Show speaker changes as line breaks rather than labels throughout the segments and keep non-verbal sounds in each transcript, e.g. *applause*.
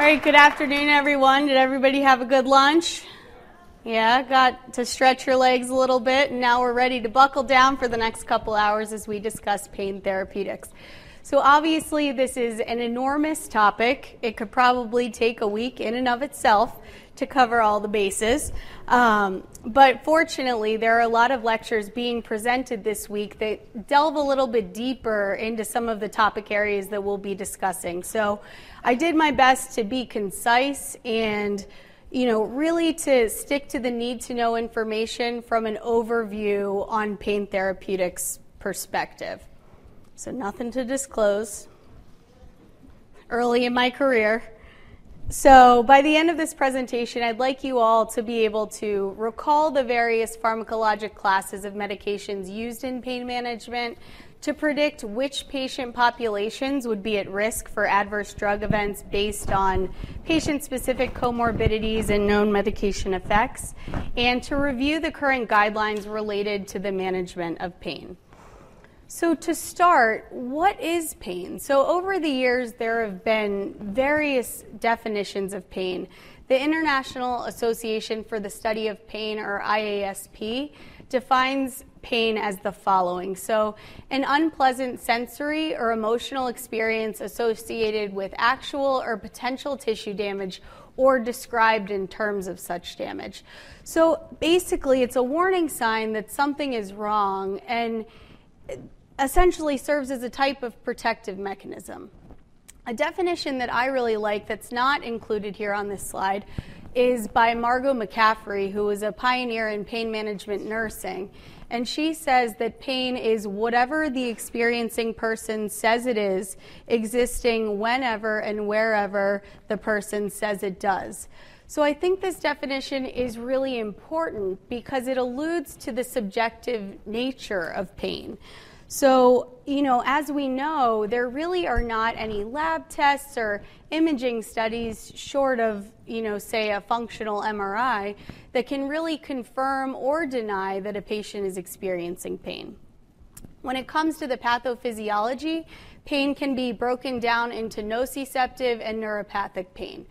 All right, good afternoon, everyone. Did everybody have a good lunch? Yeah, got to stretch your legs a little bit, and now we're ready to buckle down for the next couple hours as we discuss pain therapeutics. So, obviously, this is an enormous topic. It could probably take a week in and of itself to cover all the bases. Um, but fortunately, there are a lot of lectures being presented this week that delve a little bit deeper into some of the topic areas that we'll be discussing. So, I did my best to be concise and you know, really to stick to the need to know information from an overview on pain therapeutics perspective. So, nothing to disclose early in my career. So, by the end of this presentation, I'd like you all to be able to recall the various pharmacologic classes of medications used in pain management, to predict which patient populations would be at risk for adverse drug events based on patient specific comorbidities and known medication effects, and to review the current guidelines related to the management of pain. So, to start, what is pain? So, over the years, there have been various definitions of pain. The International Association for the Study of Pain, or IASP, defines pain as the following. So, an unpleasant sensory or emotional experience associated with actual or potential tissue damage or described in terms of such damage. So, basically, it's a warning sign that something is wrong and essentially serves as a type of protective mechanism. A definition that I really like that's not included here on this slide is by Margo McCaffery, who was a pioneer in pain management nursing. And she says that pain is whatever the experiencing person says it is, existing whenever and wherever the person says it does. So I think this definition is really important because it alludes to the subjective nature of pain. So, you know, as we know, there really are not any lab tests or imaging studies short of, you know, say a functional MRI that can really confirm or deny that a patient is experiencing pain. When it comes to the pathophysiology, pain can be broken down into nociceptive and neuropathic pain.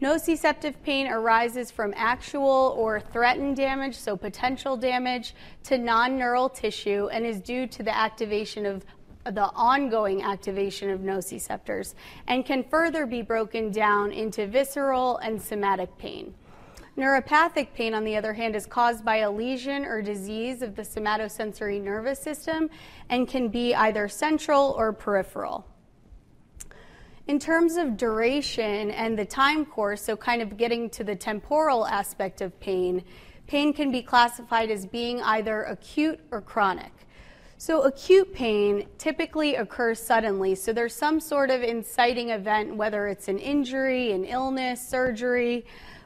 Nociceptive pain arises from actual or threatened damage, so potential damage, to non neural tissue and is due to the activation of the ongoing activation of nociceptors and can further be broken down into visceral and somatic pain. Neuropathic pain, on the other hand, is caused by a lesion or disease of the somatosensory nervous system and can be either central or peripheral. In terms of duration and the time course, so kind of getting to the temporal aspect of pain, pain can be classified as being either acute or chronic. So, acute pain typically occurs suddenly. So, there's some sort of inciting event, whether it's an injury, an illness, surgery,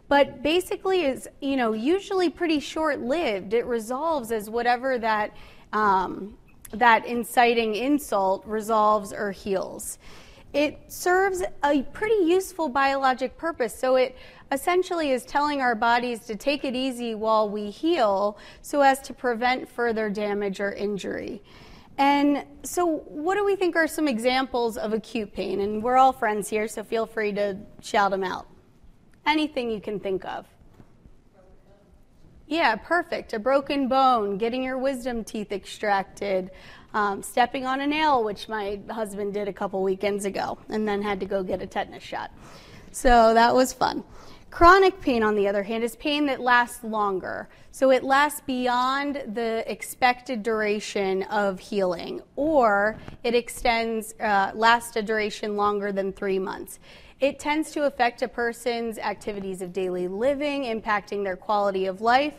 but basically is you know usually pretty short lived. It resolves as whatever that um, that inciting insult resolves or heals it serves a pretty useful biologic purpose. So it essentially is telling our bodies to take it easy while we heal so as to prevent further damage or injury. And so, what do we think are some examples of acute pain? And we're all friends here, so feel free to shout them out. Anything you can think of. Yeah, perfect. A broken bone, getting your wisdom teeth extracted, um, stepping on a nail, which my husband did a couple weekends ago, and then had to go get a tetanus shot. So that was fun. Chronic pain, on the other hand, is pain that lasts longer. So it lasts beyond the expected duration of healing, or it extends, uh, lasts a duration longer than three months. It tends to affect a person's activities of daily living, impacting their quality of life,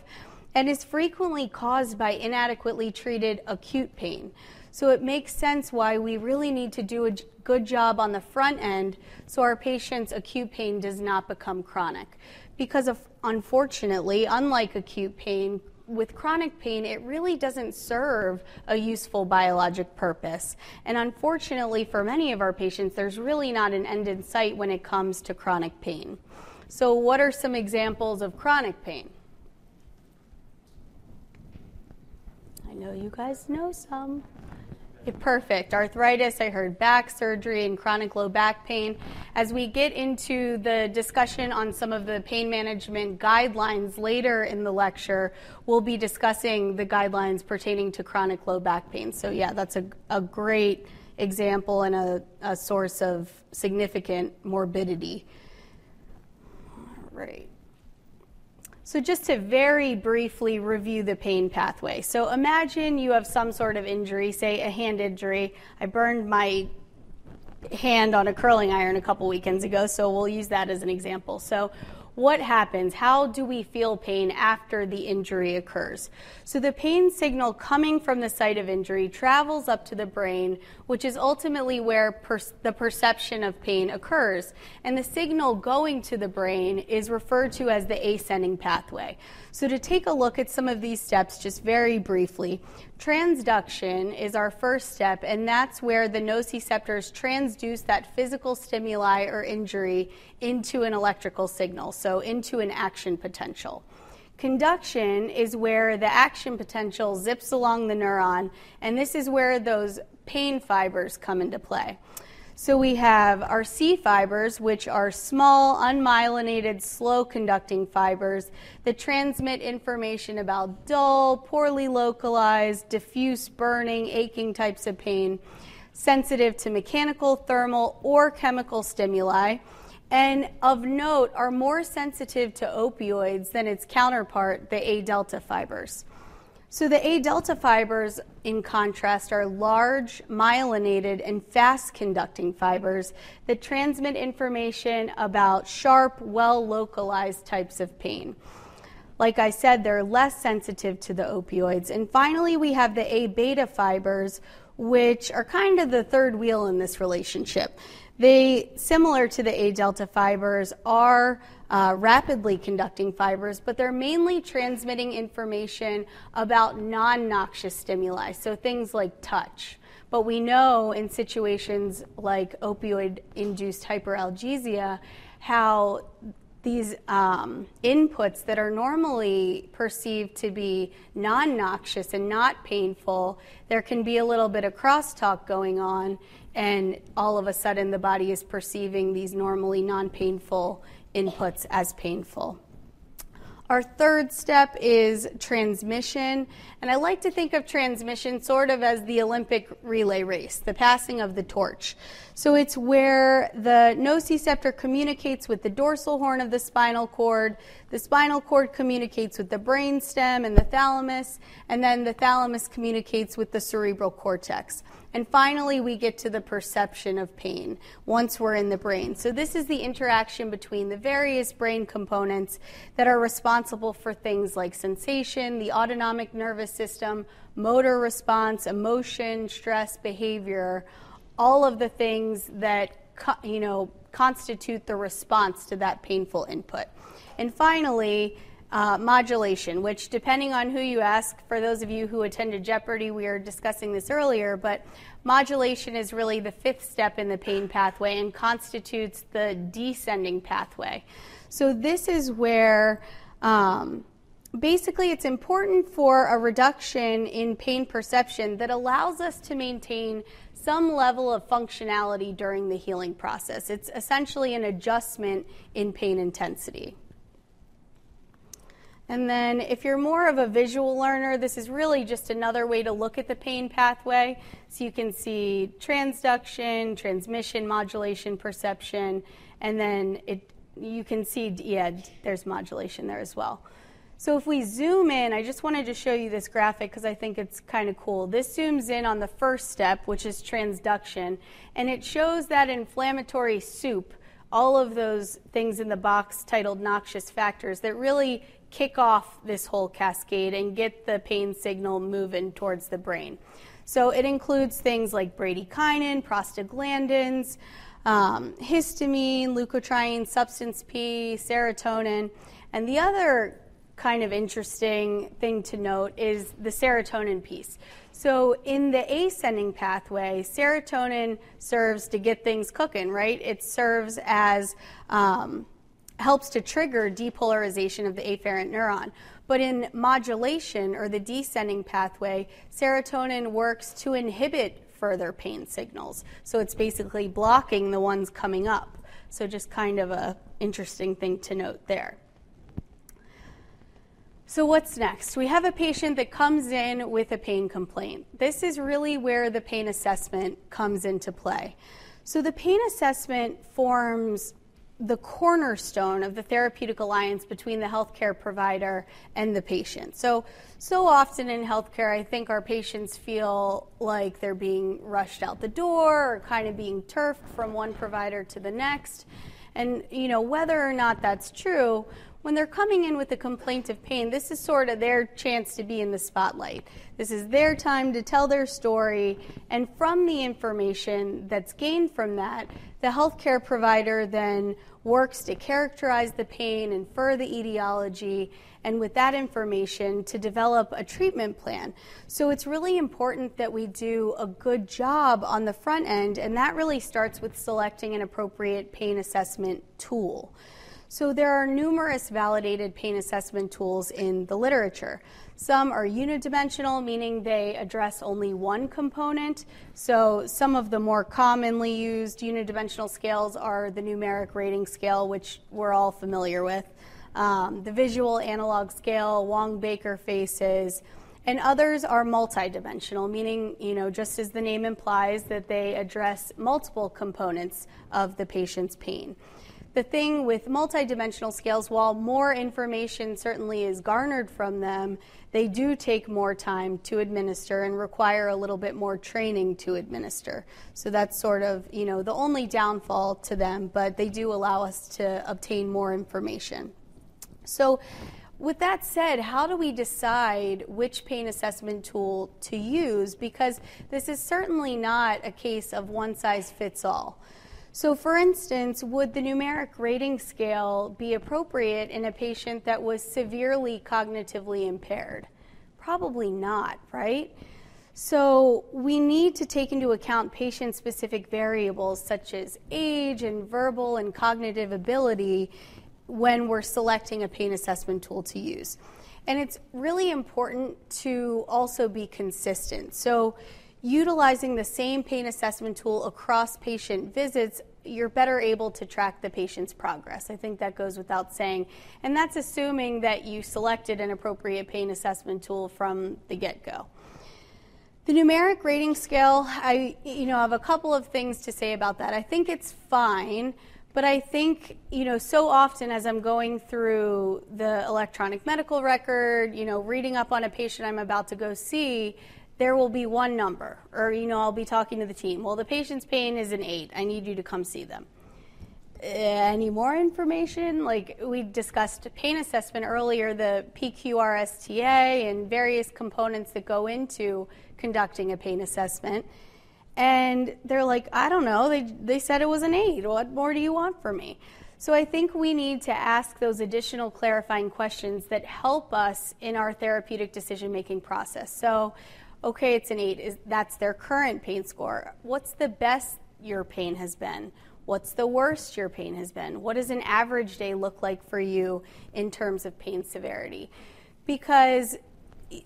and is frequently caused by inadequately treated acute pain. So it makes sense why we really need to do a good job on the front end so our patient's acute pain does not become chronic. Because of, unfortunately, unlike acute pain, with chronic pain, it really doesn't serve a useful biologic purpose. And unfortunately, for many of our patients, there's really not an end in sight when it comes to chronic pain. So, what are some examples of chronic pain? I know you guys know some. Perfect. Arthritis, I heard back surgery and chronic low back pain. As we get into the discussion on some of the pain management guidelines later in the lecture, we'll be discussing the guidelines pertaining to chronic low back pain. So, yeah, that's a, a great example and a, a source of significant morbidity. All right. So, just to very briefly review the pain pathway. So, imagine you have some sort of injury, say a hand injury. I burned my hand on a curling iron a couple weekends ago, so we'll use that as an example. So, what happens? How do we feel pain after the injury occurs? So, the pain signal coming from the site of injury travels up to the brain, which is ultimately where per- the perception of pain occurs. And the signal going to the brain is referred to as the ascending pathway. So, to take a look at some of these steps just very briefly, transduction is our first step, and that's where the nociceptors transduce that physical stimuli or injury into an electrical signal, so into an action potential. Conduction is where the action potential zips along the neuron, and this is where those pain fibers come into play. So we have our C fibers, which are small, unmyelinated, slow conducting fibers that transmit information about dull, poorly localized, diffuse burning, aching types of pain, sensitive to mechanical, thermal, or chemical stimuli. And of note, are more sensitive to opioids than its counterpart, the A delta fibers. So the A delta fibers, in contrast, are large, myelinated, and fast conducting fibers that transmit information about sharp, well localized types of pain. Like I said, they're less sensitive to the opioids. And finally, we have the A beta fibers, which are kind of the third wheel in this relationship. They, similar to the A delta fibers, are uh, rapidly conducting fibers, but they're mainly transmitting information about non noxious stimuli, so things like touch. But we know in situations like opioid induced hyperalgesia how these um, inputs that are normally perceived to be non noxious and not painful, there can be a little bit of crosstalk going on, and all of a sudden the body is perceiving these normally non painful inputs as painful. Our third step is transmission, and I like to think of transmission sort of as the Olympic relay race, the passing of the torch. So it's where the nociceptor communicates with the dorsal horn of the spinal cord, the spinal cord communicates with the brain stem and the thalamus, and then the thalamus communicates with the cerebral cortex. And finally, we get to the perception of pain once we're in the brain. So, this is the interaction between the various brain components that are responsible for things like sensation, the autonomic nervous system, motor response, emotion, stress, behavior, all of the things that you know constitute the response to that painful input. And finally, uh, modulation, which, depending on who you ask, for those of you who attended Jeopardy, we were discussing this earlier, but modulation is really the fifth step in the pain pathway and constitutes the descending pathway. So, this is where um, basically it's important for a reduction in pain perception that allows us to maintain some level of functionality during the healing process. It's essentially an adjustment in pain intensity. And then, if you're more of a visual learner, this is really just another way to look at the pain pathway. So you can see transduction, transmission, modulation, perception, and then it, you can see, yeah, there's modulation there as well. So if we zoom in, I just wanted to show you this graphic because I think it's kind of cool. This zooms in on the first step, which is transduction, and it shows that inflammatory soup, all of those things in the box titled noxious factors that really kick off this whole cascade and get the pain signal moving towards the brain. So it includes things like bradykinin, prostaglandins, um, histamine, leukotriene, substance P, serotonin. And the other kind of interesting thing to note is the serotonin piece. So, in the ascending pathway, serotonin serves to get things cooking, right? It serves as um, helps to trigger depolarization of the afferent neuron. But in modulation or the descending pathway, serotonin works to inhibit further pain signals. So it's basically blocking the ones coming up. So just kind of a interesting thing to note there. So what's next? We have a patient that comes in with a pain complaint. This is really where the pain assessment comes into play. So the pain assessment forms the cornerstone of the therapeutic alliance between the healthcare provider and the patient. So, so often in healthcare, I think our patients feel like they're being rushed out the door or kind of being turfed from one provider to the next. And, you know, whether or not that's true, when they're coming in with a complaint of pain, this is sort of their chance to be in the spotlight. This is their time to tell their story, and from the information that's gained from that, the healthcare provider then works to characterize the pain, infer the etiology, and with that information to develop a treatment plan. So it's really important that we do a good job on the front end, and that really starts with selecting an appropriate pain assessment tool. So there are numerous validated pain assessment tools in the literature. Some are unidimensional, meaning they address only one component. So some of the more commonly used unidimensional scales are the numeric rating scale, which we're all familiar with, um, the visual analog scale, Wong-Baker faces, and others are multidimensional, meaning, you know, just as the name implies, that they address multiple components of the patient's pain. The thing with multidimensional scales, while more information certainly is garnered from them, they do take more time to administer and require a little bit more training to administer. So that's sort of, you know, the only downfall to them, but they do allow us to obtain more information. So with that said, how do we decide which pain assessment tool to use? Because this is certainly not a case of one size fits all. So, for instance, would the numeric rating scale be appropriate in a patient that was severely cognitively impaired? Probably not, right? So, we need to take into account patient specific variables such as age and verbal and cognitive ability when we're selecting a pain assessment tool to use. And it's really important to also be consistent. So, utilizing the same pain assessment tool across patient visits, you're better able to track the patient's progress. I think that goes without saying. And that's assuming that you selected an appropriate pain assessment tool from the get go. The numeric rating scale, I you know have a couple of things to say about that. I think it's fine, but I think you know so often as I'm going through the electronic medical record, you know, reading up on a patient I'm about to go see, there will be one number, or you know, I'll be talking to the team. Well, the patient's pain is an eight. I need you to come see them. Uh, any more information? Like we discussed pain assessment earlier, the PQRSTA and various components that go into conducting a pain assessment. And they're like, I don't know. They, they said it was an eight. What more do you want from me? So I think we need to ask those additional clarifying questions that help us in our therapeutic decision making process. So okay, it's an eight, is, that's their current pain score. What's the best your pain has been? What's the worst your pain has been? What does an average day look like for you in terms of pain severity? Because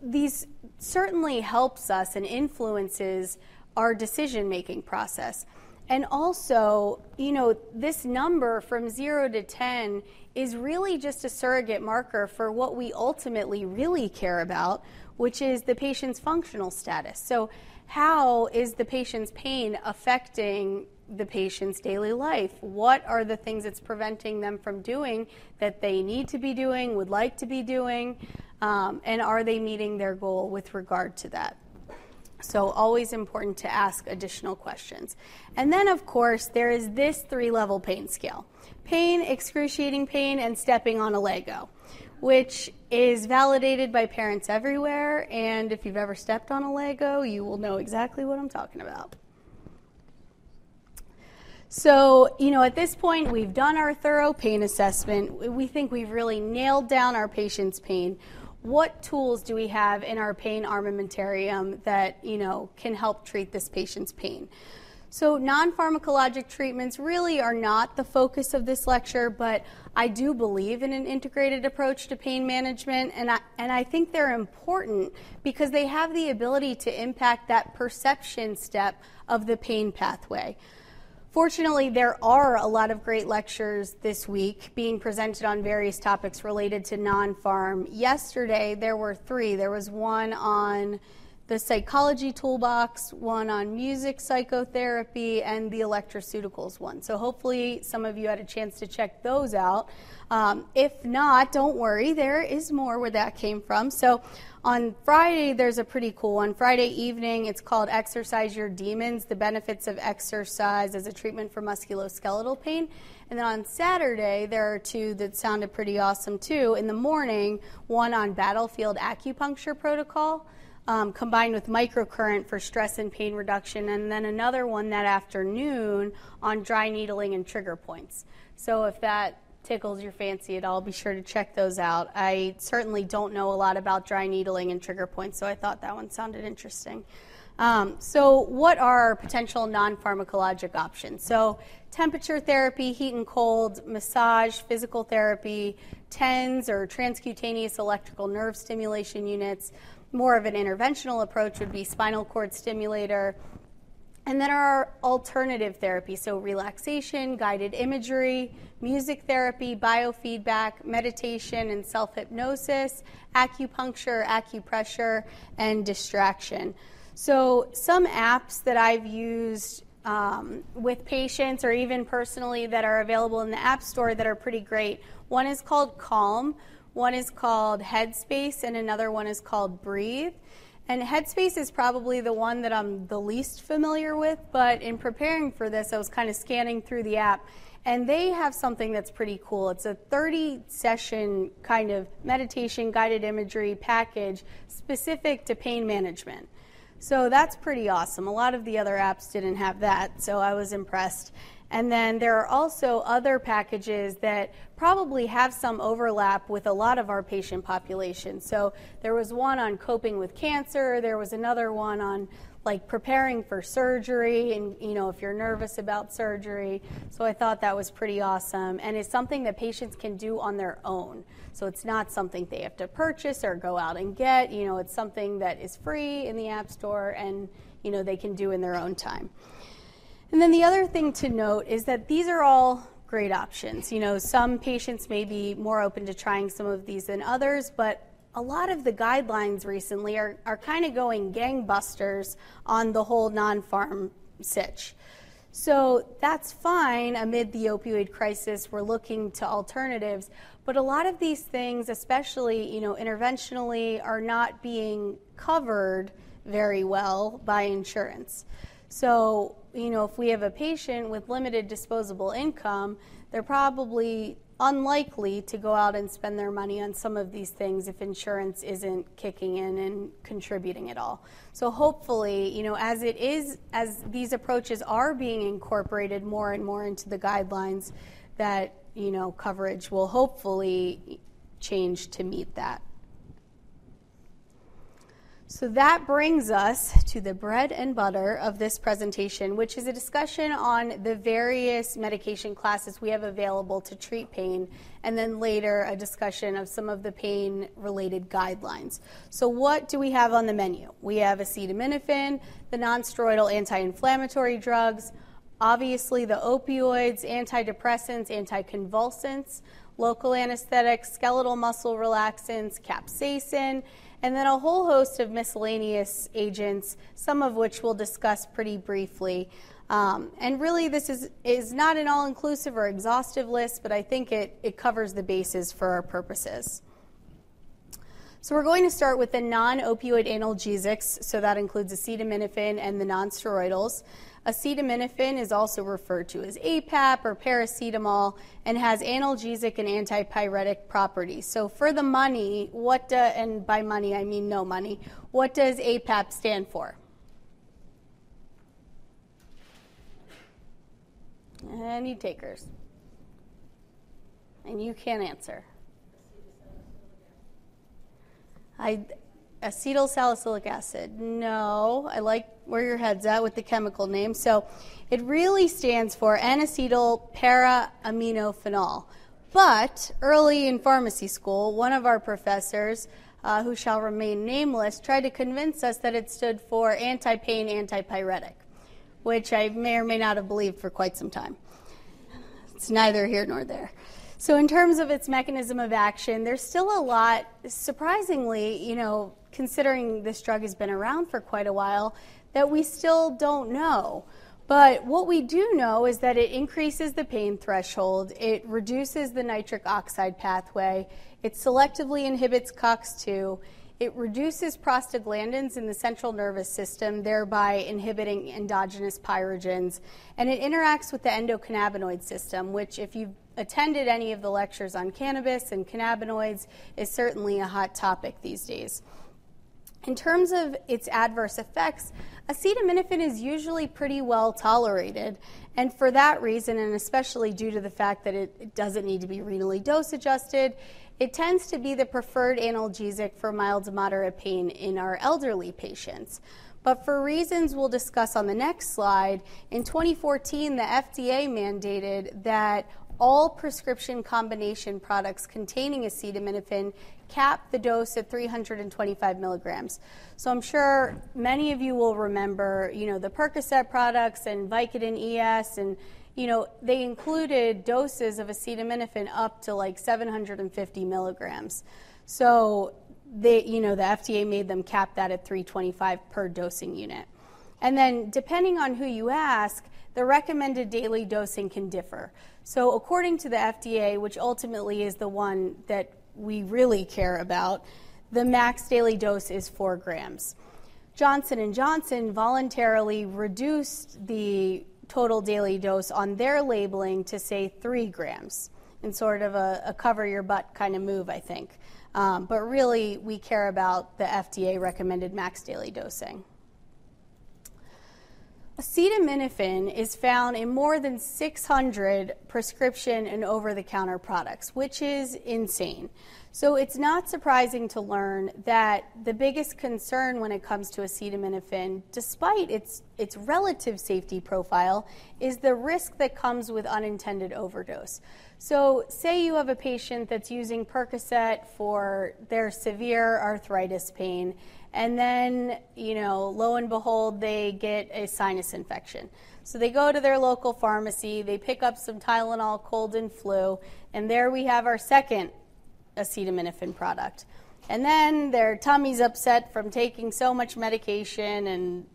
these certainly helps us and influences our decision making process. And also, you know, this number from 0 to 10 is really just a surrogate marker for what we ultimately really care about, which is the patient's functional status. So, how is the patient's pain affecting the patient's daily life? What are the things that's preventing them from doing that they need to be doing, would like to be doing, um, and are they meeting their goal with regard to that? So, always important to ask additional questions. And then, of course, there is this three level pain scale pain, excruciating pain, and stepping on a Lego which is validated by parents everywhere. And if you've ever stepped on a Lego, you will know exactly what I'm talking about. So, you know, at this point, we've done our thorough pain assessment. We think we've really nailed down our patient's pain. What tools do we have in our pain armamentarium that, you know, can help treat this patient's pain? So, non pharmacologic treatments really are not the focus of this lecture, but I do believe in an integrated approach to pain management, and I, and I think they're important because they have the ability to impact that perception step of the pain pathway. Fortunately, there are a lot of great lectures this week being presented on various topics related to non pharm. Yesterday, there were three. There was one on the psychology toolbox, one on music psychotherapy, and the electroceuticals one. So hopefully some of you had a chance to check those out. Um, if not, don't worry, there is more where that came from. So on Friday, there's a pretty cool one. Friday evening, it's called Exercise Your Demons The Benefits of Exercise as a Treatment for Musculoskeletal Pain. And then on Saturday, there are two that sounded pretty awesome too. In the morning, one on battlefield acupuncture protocol um, combined with microcurrent for stress and pain reduction, and then another one that afternoon on dry needling and trigger points. So if that tickles your fancy at all, be sure to check those out. I certainly don't know a lot about dry needling and trigger points, so I thought that one sounded interesting. Um, so, what are potential non pharmacologic options? So, temperature therapy, heat and cold, massage, physical therapy, TENS or transcutaneous electrical nerve stimulation units, more of an interventional approach would be spinal cord stimulator. And then our alternative therapy, so relaxation, guided imagery, music therapy, biofeedback, meditation, and self hypnosis, acupuncture, acupressure, and distraction. So, some apps that I've used um, with patients or even personally that are available in the App Store that are pretty great. One is called Calm, one is called Headspace, and another one is called Breathe. And Headspace is probably the one that I'm the least familiar with, but in preparing for this, I was kind of scanning through the app, and they have something that's pretty cool. It's a 30 session kind of meditation guided imagery package specific to pain management. So that's pretty awesome. A lot of the other apps didn't have that, so I was impressed. And then there are also other packages that probably have some overlap with a lot of our patient population. So there was one on coping with cancer, there was another one on like preparing for surgery and you know if you're nervous about surgery. So I thought that was pretty awesome and it's something that patients can do on their own. So it's not something they have to purchase or go out and get, you know, it's something that is free in the App Store and you know they can do in their own time. And then the other thing to note is that these are all great options. You know, some patients may be more open to trying some of these than others, but a lot of the guidelines recently are, are kind of going gangbusters on the whole non pharm sitch. So that's fine amid the opioid crisis. We're looking to alternatives, but a lot of these things, especially you know interventionally, are not being covered very well by insurance. So you know, if we have a patient with limited disposable income, they're probably unlikely to go out and spend their money on some of these things if insurance isn't kicking in and contributing at all. So hopefully, you know, as it is as these approaches are being incorporated more and more into the guidelines that, you know, coverage will hopefully change to meet that. So that brings us to the bread and butter of this presentation, which is a discussion on the various medication classes we have available to treat pain, and then later a discussion of some of the pain related guidelines. So, what do we have on the menu? We have acetaminophen, the nonsteroidal anti inflammatory drugs, obviously the opioids, antidepressants, anticonvulsants, local anesthetics, skeletal muscle relaxants, capsaicin and then a whole host of miscellaneous agents, some of which we'll discuss pretty briefly. Um, and really, this is, is not an all inclusive or exhaustive list, but I think it, it covers the bases for our purposes. So, we're going to start with the non opioid analgesics, so that includes acetaminophen and the nonsteroidals. Acetaminophen is also referred to as APAP or paracetamol and has analgesic and antipyretic properties. So for the money, what do, and by money I mean no money, what does APAP stand for? Any takers? And you can't answer. I acetyl salicylic acid. No, I like where your head's at with the chemical name. So it really stands for N-acetyl para-aminophenol. But early in pharmacy school, one of our professors, uh, who shall remain nameless, tried to convince us that it stood for anti-pain antipyretic, which I may or may not have believed for quite some time. It's neither here nor there. So, in terms of its mechanism of action, there's still a lot, surprisingly, you know, considering this drug has been around for quite a while, that we still don't know. But what we do know is that it increases the pain threshold, it reduces the nitric oxide pathway, it selectively inhibits COX2, it reduces prostaglandins in the central nervous system, thereby inhibiting endogenous pyrogens, and it interacts with the endocannabinoid system, which, if you've attended any of the lectures on cannabis and cannabinoids, is certainly a hot topic these days. In terms of its adverse effects, acetaminophen is usually pretty well tolerated. And for that reason, and especially due to the fact that it, doesn't need to be renally dose adjusted, it tends to be the preferred analgesic for mild to moderate pain in our elderly patients. But for reasons we'll discuss on the next slide, in 2014, the FDA mandated that all prescription combination products containing acetaminophen cap the dose at 325 milligrams. So I'm sure many of you will remember, you know, the Percocet products and Vicodin ES and you know, they included doses of acetaminophen up to like 750 milligrams. So they, you know, the FDA made them cap that at 325 per dosing unit. And then, depending on who you ask, the recommended daily dosing can differ. So, according to the FDA, which ultimately is the one that we really care about, the max daily dose is 4 grams. Johnson & Johnson voluntarily reduced the total daily dose on their labeling to say 3 grams in sort of a, a cover your butt kind of move, I think. Um, but really, we care about the FDA recommended max daily dosing. Acetaminophen is found in more than 600 prescription and over the counter products, which is insane. So it's not surprising to learn that the biggest concern when it comes to acetaminophen, despite its, its relative safety profile, is the risk that comes with unintended overdose. So, say you have a patient that's using Percocet for their severe arthritis pain and then, you know, lo and behold, they get a sinus infection. So they go to their local pharmacy, they pick up some Tylenol, cold and flu, and there we have our second acetaminophen product. And then their tummy's upset from taking so much medication and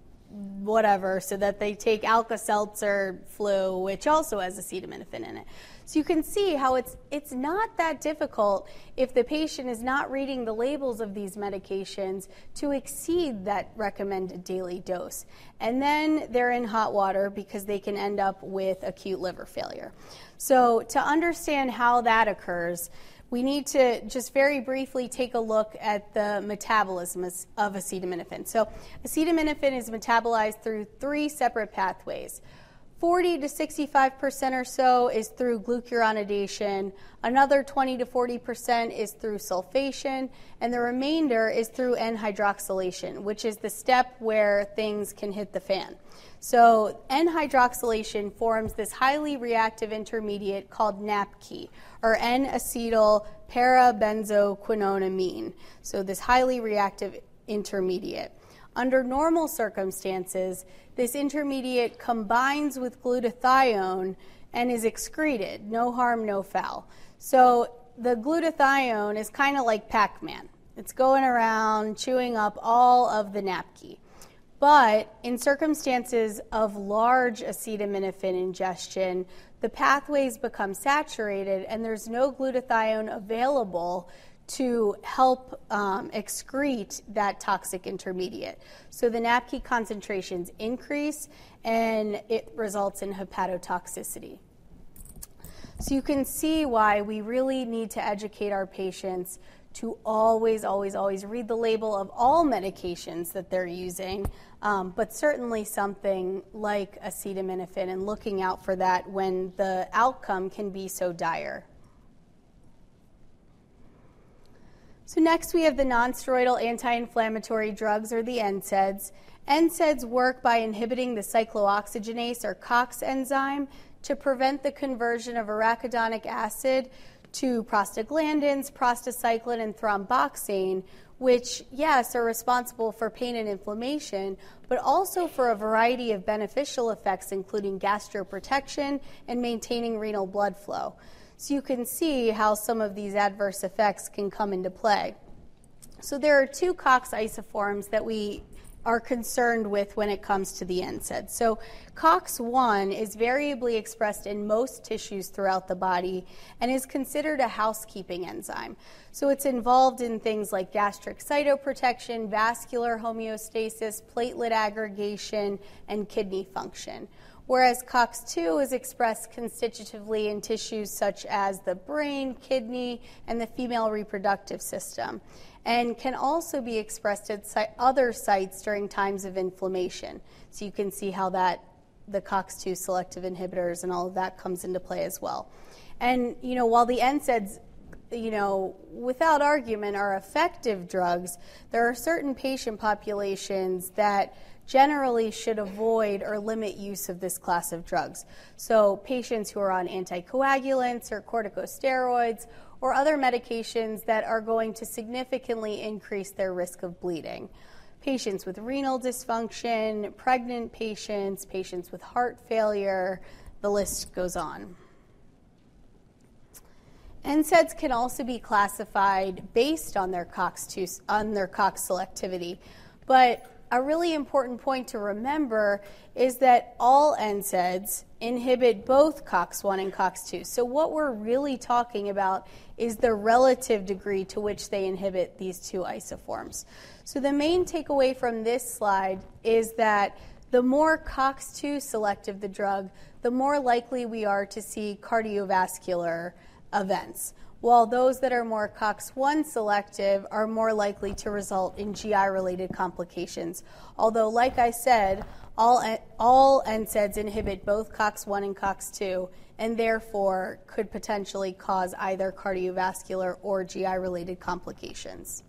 whatever, so that they take Alka Seltzer flu, which also has acetaminophen in it. So you can see how it's, it's not that difficult if the patient is not reading the labels of these medications to exceed that recommended daily dose. And then they're in hot water because they can end up with acute liver failure. So to understand how that occurs, we need to just very briefly take a look at the metabolism of acetaminophen. So, acetaminophen is metabolized through three separate pathways. 40 to 65% or so is through glucuronidation, another 20 to 40% is through sulfation, and the remainder is through N hydroxylation, which is the step where things can hit the fan. So, N hydroxylation forms this highly reactive intermediate called NAPQI, or N acetyl parabenzoquinonamine. So, this highly reactive intermediate. Under normal circumstances, this intermediate combines with glutathione and is excreted. No harm, no foul. So the glutathione is kind of like Pac Man. It's going around chewing up all of the NAPQI. But in circumstances of large acetaminophen ingestion, the pathways become saturated and there's no glutathione available to help um, excrete that toxic intermediate. So the NAPQI concentrations increase and it results in hepatotoxicity. So you can see why we really need to educate our patients to always, always, always read the label of all medications that they're using, um, but certainly something like acetaminophen and looking out for that when the outcome can be so dire. So next we have the nonsteroidal anti-inflammatory drugs or the NSAIDs. NSAIDs work by inhibiting the cyclooxygenase or COX enzyme to prevent the conversion of arachidonic acid to prostaglandins, prostacyclin, and thromboxane, which, yes, are responsible for pain and inflammation, but also for a variety of beneficial effects, including gastroprotection and maintaining renal blood flow. So you can see how some of these adverse effects can come into play. So there are two COX isoforms that we are concerned with when it comes to the NSAID. So COX1 is variably expressed in most tissues throughout the body and is considered a housekeeping enzyme. So it's involved in things like gastric cytoprotection, vascular homeostasis, platelet aggregation, and kidney function. Whereas COX2 is expressed constitutively in tissues such as the brain, kidney, and the female reproductive system and can also be expressed at other sites during times of inflammation. So you can see how that the COX2 selective inhibitors and all of that comes into play as well. And you know, while the NSAIDs you know, without argument are effective drugs, there are certain patient populations that generally should avoid or limit use of this class of drugs. So, patients who are on anticoagulants or corticosteroids or other medications that are going to significantly increase their risk of bleeding. Patients with renal dysfunction, pregnant patients, patients with heart failure, the list goes on. NSAIDs can also be classified based on their COX-2 on their COX selectivity, but a really important point to remember is that all NSAIDs inhibit both COX1 and COX2. So, what we're really talking about is the relative degree to which they inhibit these two isoforms. So, the main takeaway from this slide is that the more COX2 selective the drug, the more likely we are to see cardiovascular events while those that are more COX1 selective are more likely to result in GI related complications. Although, like I said, all, all NSAIDs inhibit both COX1 and COX2 and therefore could potentially cause either cardiovascular or GI related complications.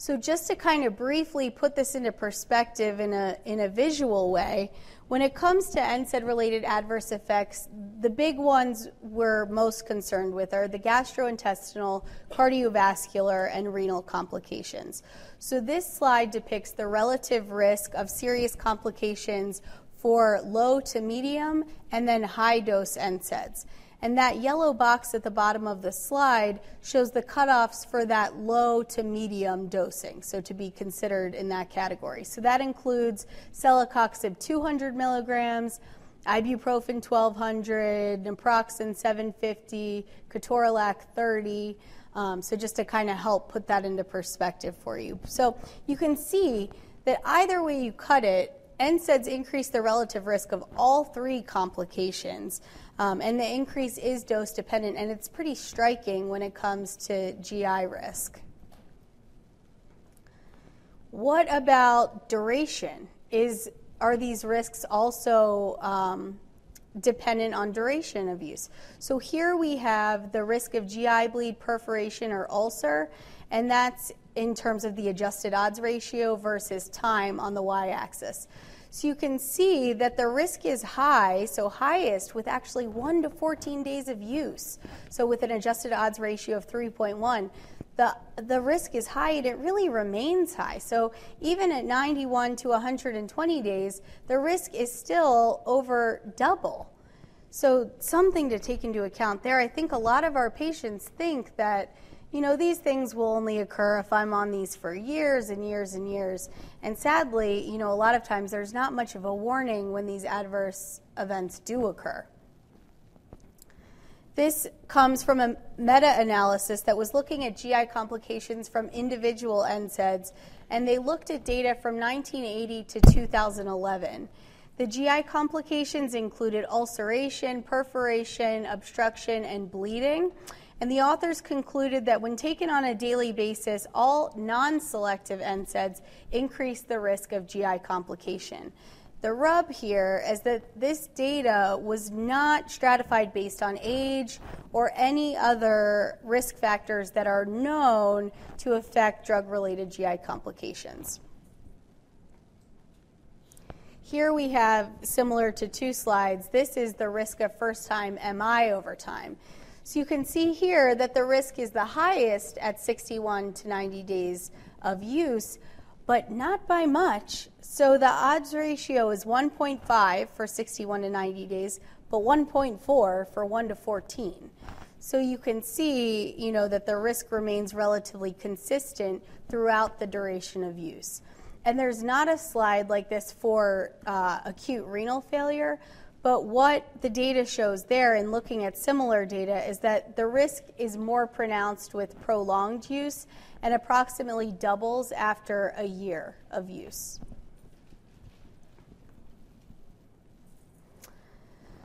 So, just to kind of briefly put this into perspective in a, in a visual way, when it comes to NSAID related adverse effects, the big ones we're most concerned with are the gastrointestinal, cardiovascular, and renal complications. So, this slide depicts the relative risk of serious complications for low to medium and then high dose NSAIDs. And that yellow box at the bottom of the slide shows the cutoffs for that low to medium dosing, so to be considered in that category. So that includes celecoxib 200 milligrams, ibuprofen 1200, naproxen 750, ketorolac 30. Um, so just to kind of help put that into perspective for you. So you can see that either way you cut it, NSAIDs increase the relative risk of all three complications. Um, and the increase is dose dependent, and it's pretty striking when it comes to GI risk. What about duration? Is are these risks also um, dependent on duration of use? So here we have the risk of GI bleed, perforation, or ulcer, and that's in terms of the adjusted odds ratio versus time on the y-axis. So you can see that the risk is high, so highest with actually 1 to 14 days of use. So with an adjusted odds ratio of 3.1, the, the risk is high and it really remains high. So even at 91 to 120 days, the risk is still over double. So something to take into account there. I think a lot of our patients think that you know, these things will only occur if I'm on these for years and years and years. And sadly, you know, a lot of times there's not much of a warning when these adverse events do occur. This comes from a meta analysis that was looking at GI complications from individual NSAIDs, and they looked at data from 1980 to 2011. The GI complications included ulceration, perforation, obstruction, and bleeding. And the authors concluded that when taken on a daily basis, all non selective NSAIDs increase the risk of GI complication. The rub here is that this data was not stratified based on age or any other risk factors that are known to affect drug related GI complications. Here we have, similar to two slides, this is the risk of first time MI over time. So you can see here that the risk is the highest at 61 to 90 days of use, but not by much. So the odds ratio is 1.5 for 61 to 90 days, but 1.4 for 1 to 14. So you can see, you know, that the risk remains relatively consistent throughout the duration of use. And there's not a slide like this for uh, acute renal failure, but what the data shows there in looking at similar data is that the risk is more pronounced with prolonged use and approximately doubles after a year of use.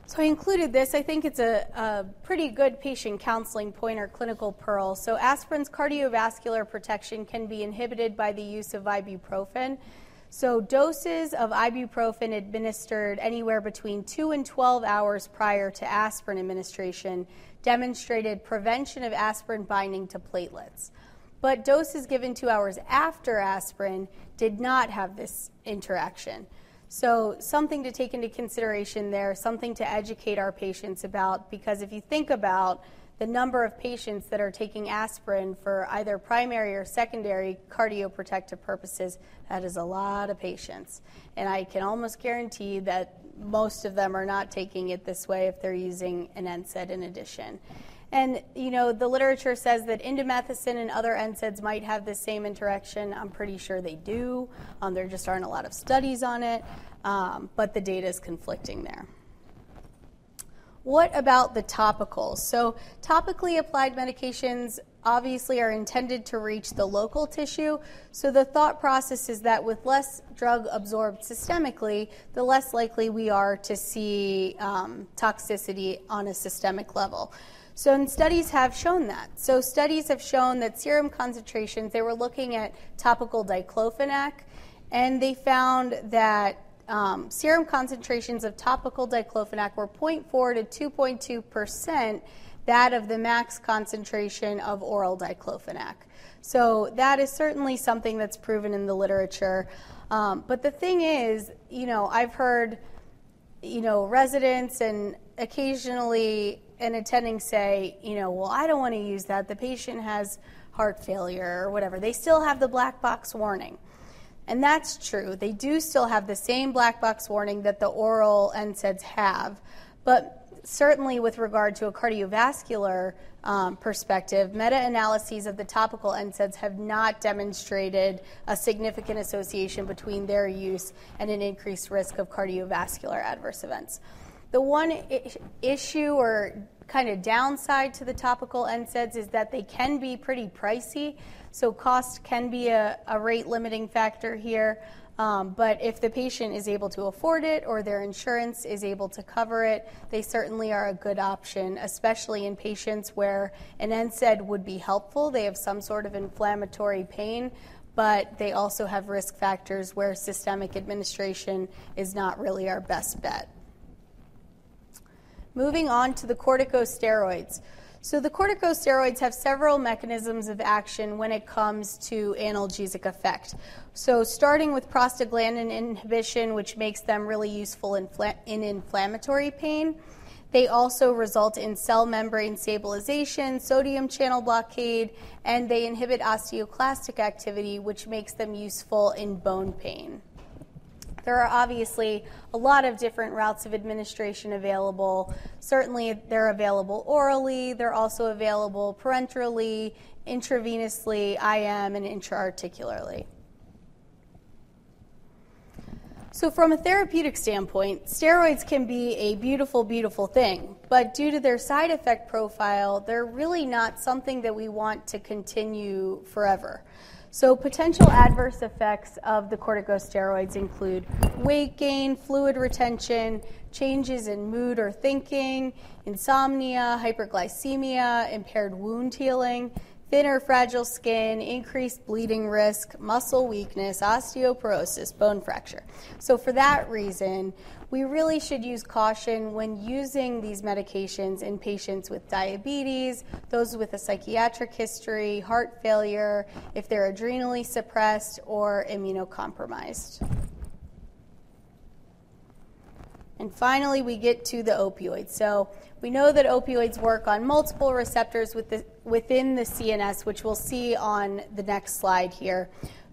So I included this. I think it's a, a, pretty good patient counseling point or clinical pearl. So aspirin's cardiovascular protection can be inhibited by the use of ibuprofen. So doses of ibuprofen administered anywhere between 2 and 12 hours prior to aspirin administration demonstrated prevention of aspirin binding to platelets. But doses given 2 hours after aspirin did not have this interaction. So, something to take into consideration there, something to educate our patients about, because if you think about the number of patients that are taking aspirin for either primary or secondary cardioprotective purposes, that is a lot of patients. And I can almost guarantee that most of them are not taking it this way if they're using an NSAID in addition. And you know, the literature says that indomethacin and other NSAIDs might have the same interaction. I'm pretty sure they do. Um, there just aren't a lot of studies on it, um, but the data is conflicting there. What about the topicals? So, topically applied medications obviously are intended to reach the local tissue. So, the thought process is that with less drug absorbed systemically, the less likely we are to see um, toxicity on a systemic level. So, and studies have shown that. So, studies have shown that serum concentrations, they were looking at topical diclofenac, and they found that um, serum concentrations of topical diclofenac were 0.4 to 2.2 percent that of the max concentration of oral diclofenac. So that is certainly something that's proven in the literature. Um, but the thing is, you know, I've heard, you know, residents and occasionally an attending say, you know, well, I don't want to use that. The patient has heart failure or whatever. They still have the black box warning. And that's true. They do still have the same black box warning that the oral NSAIDs have. But certainly, with regard to a cardiovascular um, perspective, meta analyses of the topical NSAIDs have not demonstrated a significant association between their use and an increased risk of cardiovascular adverse events. The one issue or kind of downside to the topical NSAIDs is that they can be pretty pricey, so cost can be a, a rate limiting factor here. Um, but if the patient is able to afford it or their insurance is able to cover it, they certainly are a good option, especially in patients where an NSAID would be helpful. They have some sort of inflammatory pain, but they also have risk factors where systemic administration is not really our best bet. Moving on to the corticosteroids. So, the corticosteroids have several mechanisms of action when it comes to analgesic effect. So, starting with prostaglandin inhibition, which makes them really useful in, in inflammatory pain. They also result in cell membrane stabilization, sodium channel blockade, and they inhibit osteoclastic activity, which makes them useful in bone pain. There are obviously a lot of different routes of administration available. Certainly, they're available orally, they're also available parenterally, intravenously, IM, and intraarticularly. So, from a therapeutic standpoint, steroids can be a beautiful, beautiful thing, but due to their side effect profile, they're really not something that we want to continue forever. So, potential adverse effects of the corticosteroids include weight gain, fluid retention, changes in mood or thinking, insomnia, hyperglycemia, impaired wound healing. thinner, fragile skin, increased bleeding risk, muscle weakness, osteoporosis, bone fracture. So, for that reason, we really should use caution when using these medications in patients with diabetes, those with a psychiatric history, heart failure, if they're adrenally suppressed or immunocompromised. And finally, we get to the opioids. So we know that opioids work on multiple receptors within the CNS, which we'll see on the next slide here.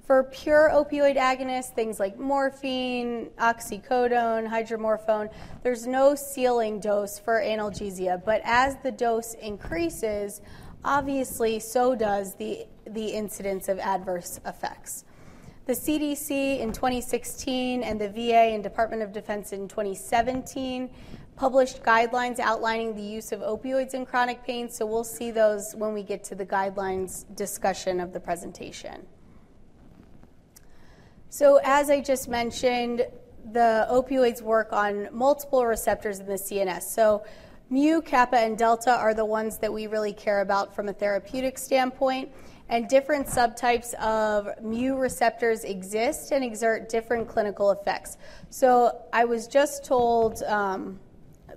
For pure opioid agonists, things like morphine, oxycodone, hydromorphone, there's no ceiling dose for analgesia. But as the dose increases, obviously, so does the, the incidence of adverse effects. The CDC in 2016 and the VA and Department of Defense in 2017 published guidelines outlining the use of opioids in chronic pain, so we'll see those when we get to the guidelines discussion of the presentation. So, as I just mentioned, the opioids work on multiple receptors in the CNS. So, mu, kappa, and delta are the ones that we really care about from a therapeutic standpoint and different subtypes of mu receptors exist and exert different clinical effects. So I was just told um,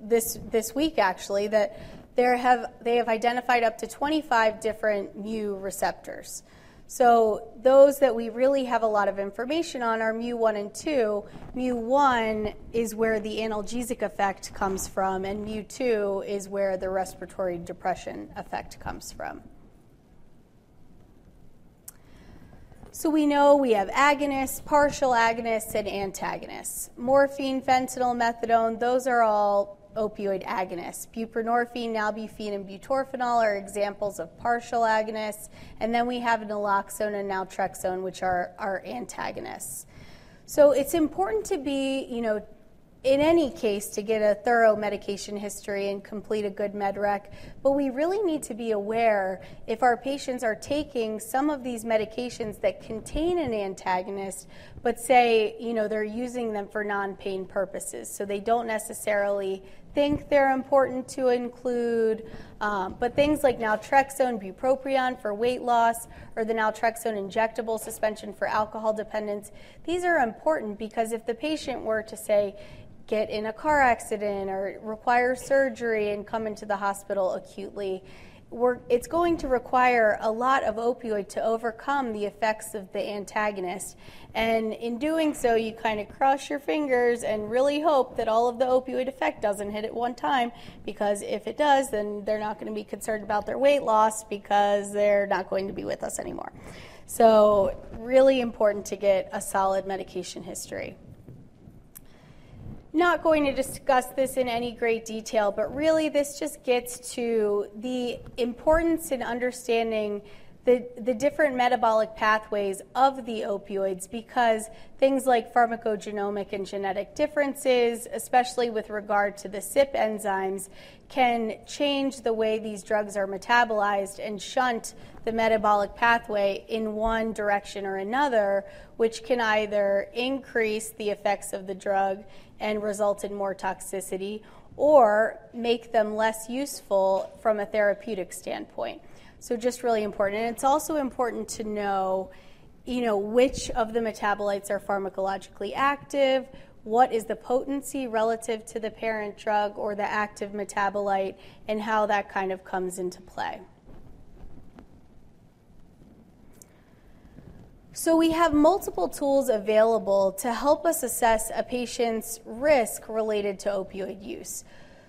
this this week actually that there have they have identified up to 25 different mu receptors. So those that we really have a lot of information on are mu1 and 2. Mu1 is where the analgesic effect comes from, and mu2 is where the respiratory depression effect comes from. So we know we have agonists, partial agonists, and antagonists. Morphine, fentanyl, methadone, those are all opioid agonists. Buprenorphine, nalbuphine, and butorphanol are examples of partial agonists. And then we have naloxone and naltrexone, which are, are antagonists. So it's important to be, you know, in any case to get a thorough medication history and complete a good med rec, but we really need to be aware if our patients are taking some of these medications that contain an antagonist, but say, you know, they're using them for non pain purposes. So they don't necessarily think they're important to include, um, but things like naltrexone, bupropion for weight loss, or the naltrexone injectable suspension for alcohol dependence, these are important because if the patient were to say, get in a car accident or require surgery and come into the hospital acutely, it's going to require a lot of opioid to overcome the effects of the antagonist. And in doing so, you kind of cross your fingers and really hope that all of the opioid effect doesn't hit at one time, because if it does, then they're not going to be concerned about their weight loss because they're not going to be with us anymore. So, really important to get a solid medication history not going to discuss this in any great detail, but really this just gets to the importance in understanding the, the different metabolic pathways of the opioids because things like pharmacogenomic and genetic differences, especially with regard to the CYP enzymes, can change the way these drugs are metabolized and shunt the metabolic pathway in one direction or another, which can either increase the effects of the drug and result in more toxicity or make them less useful from a therapeutic standpoint. So just really important. And it's also important to know, you know, which of the metabolites are pharmacologically active, what is the potency relative to the parent drug or the active metabolite, and how that kind of comes into play. So, we have multiple tools available to help us assess a patient's risk related to opioid use.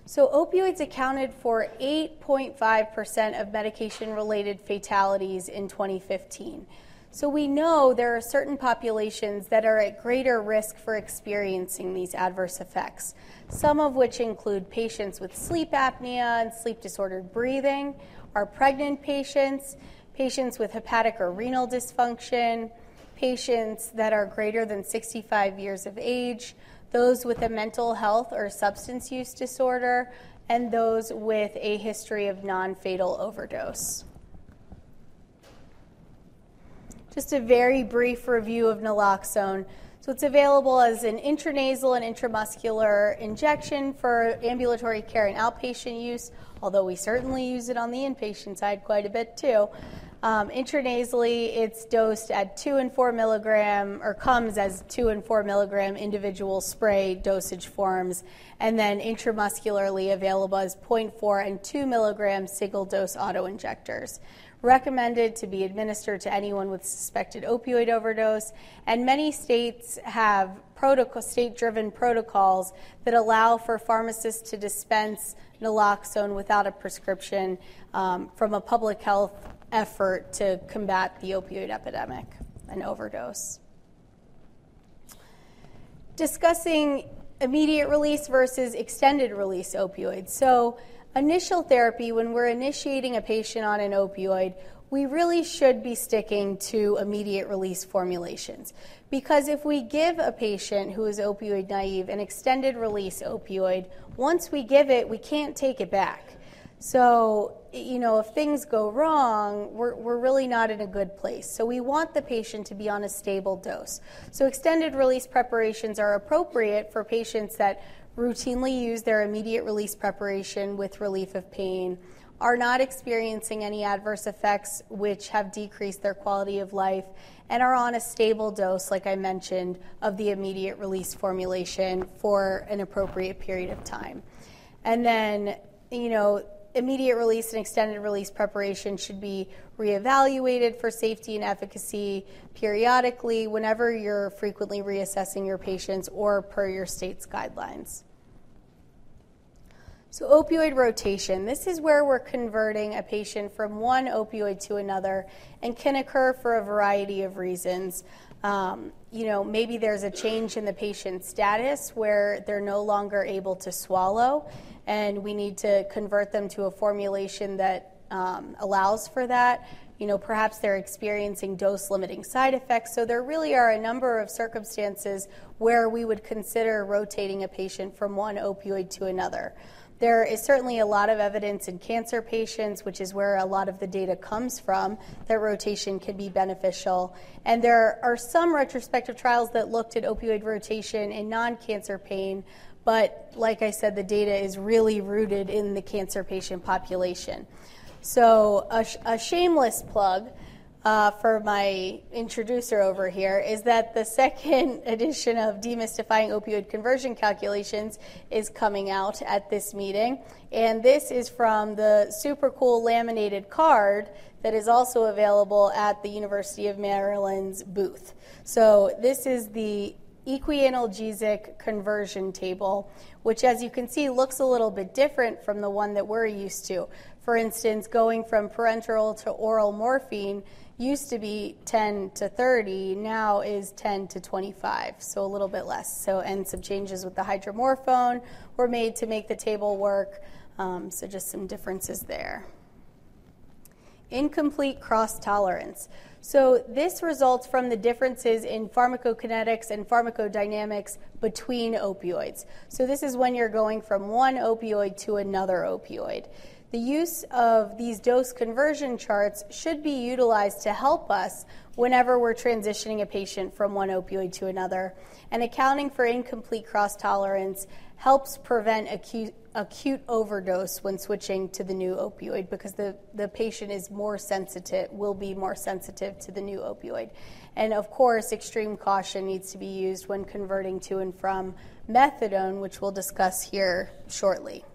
So, opioids accounted for 8.5% of medication related fatalities in 2015. So, we know there are certain populations that are at greater risk for experiencing these adverse effects, some of which include patients with sleep apnea and sleep disordered breathing, our pregnant patients, patients with hepatic or renal dysfunction, patients that are greater than 65 years of age those with a mental health or substance use disorder, and those with a history of non fatal overdose. Just a very brief review of naloxone. So, it's available as an intranasal and intramuscular injection for ambulatory care and outpatient use, although we certainly use it on the inpatient side quite a bit too. Um, intranasally, it's dosed at 2 and 4 milligram, or comes as 2 and 4 milligram individual spray dosage forms, and then intramuscularly available as 0.4 and 2 milligram single dose auto injectors. Recommended to be administered to anyone with suspected opioid overdose, and many states have protocol, state-driven protocols that allow for pharmacists to dispense naloxone without a prescription um, from a public health effort to combat the opioid epidemic and overdose. Discussing immediate release versus extended release opioids. So, initial therapy, when we're initiating a patient on an opioid, we really should be sticking to immediate release formulations. Because if we give a patient who is opioid naive an extended release opioid, once we give it, we can't take it back. So, you know, if things go wrong, we're, we're really not in a good place. So, we want the patient to be on a stable dose. So, extended release preparations are appropriate for patients that routinely use their immediate release preparation with relief of pain, are not experiencing any adverse effects which have decreased their quality of life, and are on a stable dose, like I mentioned, of the immediate release formulation for an appropriate period of time. And then, you know, immediate release and extended release preparation should be reevaluated for safety and efficacy periodically whenever you're frequently reassessing your patients or per your state's guidelines. So, opioid rotation this is where we're converting a patient from one opioid to another and can occur for a variety of reasons. Um, you know, maybe there's a change in the patient's status where they're no longer able to swallow and we need to convert them to a formulation that um, allows for that. You know, perhaps they're experiencing dose limiting side effects. So there really are a number of circumstances where we would consider rotating a patient from one opioid to another. There is certainly a lot of evidence in cancer patients, which is where a lot of the data comes from, that rotation can be beneficial. And there are some retrospective trials that looked at opioid rotation in non cancer pain, but like I said, the data is really rooted in the cancer patient population. So, a, sh- a shameless plug uh, for my introducer over here is that the second *laughs* edition of Demystifying Opioid Conversion Calculations is coming out at this meeting. And this is from the super cool laminated card that is also available at the University of Maryland's booth. So, this is the equianalgesic conversion table, which, as you can see, looks a little bit different from the one that we're used to. For instance, going from parenteral to oral morphine used to be 10 to 30, now is 10 to 25, so a little bit less. So, and some changes with the hydromorphone were made to make the table work. Um, so, just some differences there. Incomplete cross tolerance. So, this results from the differences in pharmacokinetics and pharmacodynamics between opioids. So, this is when you're going from one opioid to another opioid. The use of these dose conversion charts should be utilized to help us whenever we're transitioning a patient from one opioid to another. And accounting for incomplete cross tolerance helps prevent acute, acute overdose when switching to the new opioid because the, the patient is more sensitive, will be more sensitive to the new opioid. And of course, extreme caution needs to be used when converting to and from methadone, which we'll discuss here shortly.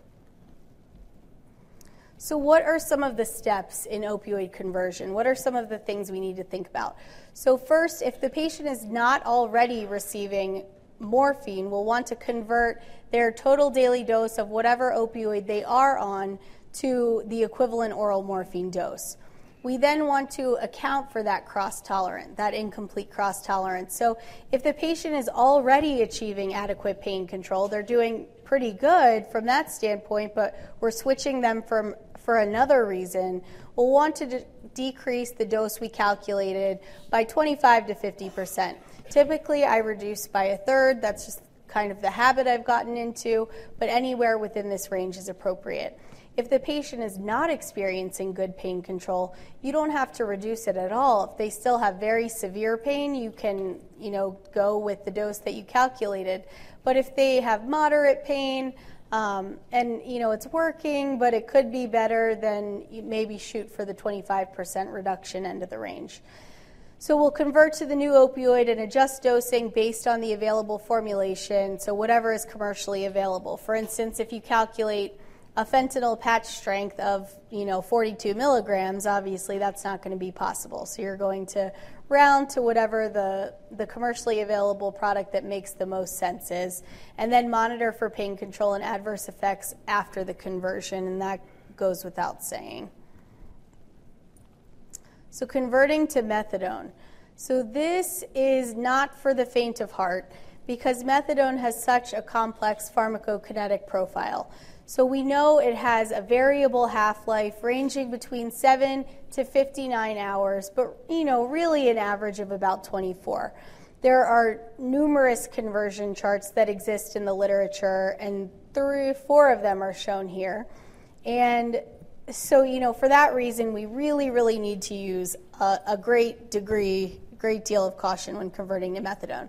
So, what are some of the steps in opioid conversion? What are some of the things we need to think about? So, first, if the patient is not already receiving morphine we'll want to convert their total daily dose of whatever opioid they are on to the equivalent oral morphine dose. We then want to account for that cross tolerant, that incomplete cross tolerance. So, if the patient is already achieving adequate pain control, they're doing pretty good from that standpoint, but we're switching them from for another reason, we'll want to de- decrease the dose we calculated by 25 to 50 percent. Typically, I reduce by a third. That's just kind of the habit I've gotten into, but anywhere within this range is appropriate. If the patient is not experiencing good pain control, you don't have to reduce it at all. If they still have very severe pain, you can, you know, go with the dose that you calculated. But if they have moderate pain, Um, and you know it's working, but it could be better than maybe shoot for the 25% reduction end of the range. So we'll convert to the new opioid and adjust dosing based on the available formulation, so whatever is commercially available. For instance, if you calculate a fentanyl patch strength of you know 42 milligrams, obviously that's not going to be possible. So you're going to round to whatever the, the commercially available product that makes the most sense is, and then monitor for pain control and adverse effects after the conversion, and that goes without saying. So, converting to methadone. So, this is not for the faint of heart because methadone has such a complex pharmacokinetic profile. So we know it has a variable half-life ranging between 7 to 59 hours, but you know, really an average of about 24. There are numerous conversion charts that exist in the literature and three four of them are shown here. And so, you know, for that reason, we really, really need to use a, a great degree, great deal of caution when converting to methadone.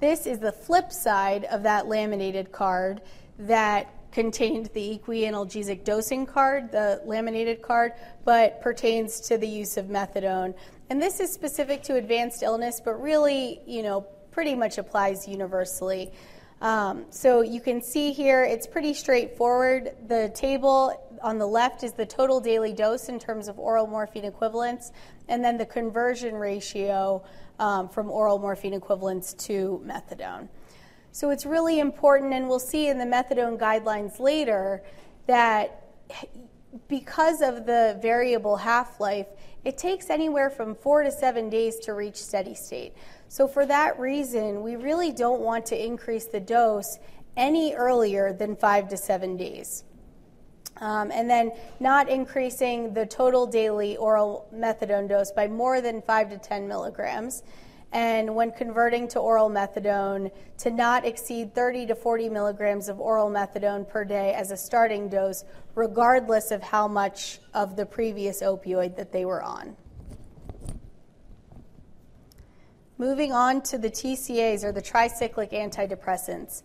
This is the flip side of that laminated card that contained the equianalgesic dosing card, the laminated card, but pertains to the use of methadone. And this is specific to advanced illness, but really, you know, pretty much applies universally. Um, so you can see here, it's pretty straightforward. The table on the left is the total daily dose in terms of oral morphine equivalents, and then the conversion ratio um, from oral morphine equivalents to methadone. So it's really important, and we'll see in the methadone guidelines later that because of the variable half life, it takes anywhere from four to seven days to reach steady state. So, for that reason, we really don't want to increase the dose any earlier than five to seven days. Um, and then not increasing the total daily oral methadone dose by more than 5 to 10 milligrams and when converting to oral methadone, to not exceed 30 to 40 milligrams of oral methadone per day as a starting dose, regardless of how much of the previous opioid that they were on. Moving on to the TCAs, or the tricyclic antidepressants.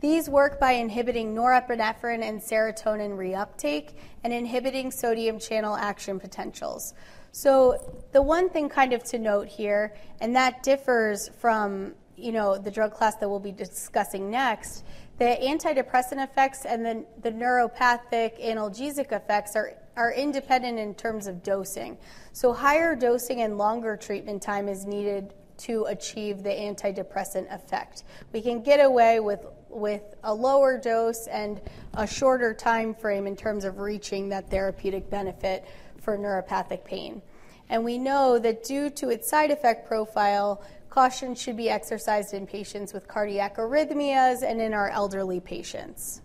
These work by inhibiting norepinephrine and serotonin reuptake and inhibiting sodium channel action potentials. So the one thing kind of to note here, and that differs from you know the drug class that we'll be discussing next, the antidepressant effects and then the neuropathic analgesic effects are are independent in terms of dosing. So higher dosing and longer treatment time is needed to achieve the antidepressant effect. We can get away with with a lower dose and a shorter time frame in terms of reaching that therapeutic benefit for neuropathic pain. And we know that due to its side effect profile, caution should be exercised in patients with cardiac arrhythmias and in our elderly patients.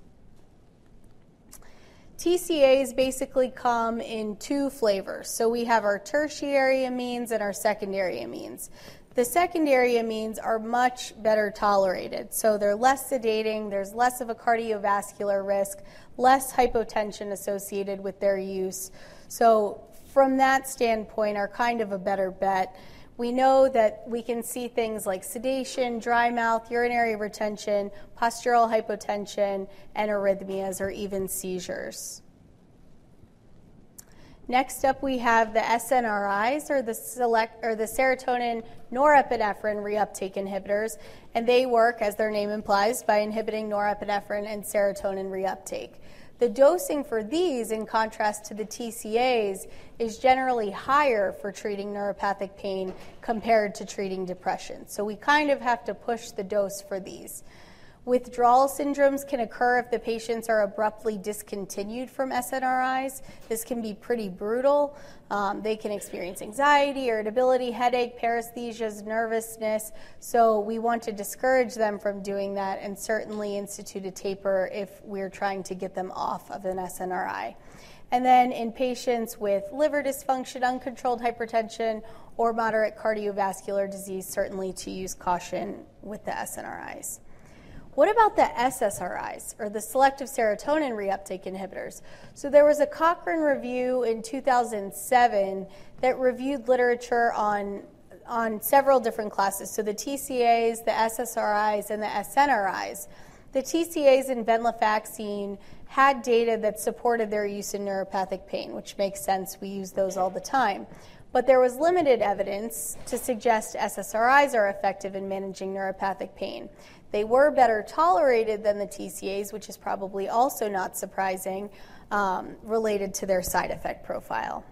TCAs basically come in two flavors. So we have our tertiary amines and our secondary amines. The secondary amines are much better tolerated. So they're less sedating, there's less of a cardiovascular risk, less hypotension associated with their use. So, from that standpoint, are kind of a better bet. We know that we can see things like sedation, dry mouth, urinary retention, postural hypotension, and arrhythmias or even seizures. Next up, we have the SNRIs, or the, select, or the serotonin norepinephrine reuptake inhibitors, and they work, as their name implies, by inhibiting norepinephrine and serotonin reuptake. The dosing for these, in contrast to the TCAs, is generally higher for treating neuropathic pain compared to treating depression. So we kind of have to push the dose for these. Withdrawal syndromes can occur if the patients are abruptly discontinued from SNRIs. This can be pretty brutal. Um, they can experience anxiety, irritability, headache, paresthesias, nervousness. So we want to discourage them from doing that and certainly institute a taper if we're trying to get them off of an SNRI. And then in patients with liver dysfunction, uncontrolled hypertension, or moderate cardiovascular disease, certainly to use caution with the SNRIs. What about the SSRIs, or the selective serotonin reuptake inhibitors? So there was a Cochrane review in 2007 that reviewed literature on, on several different classes, so the TCAs, the SSRIs, and the SNRIs. the TCAs and venlafaxine had data that supported their use in neuropathic pain, which makes sense. We use those all the time. But there was limited evidence to suggest SSRIs are effective in managing neuropathic pain. They were better tolerated than the TCAs, which is probably also not surprising, um, related to their side effect profile.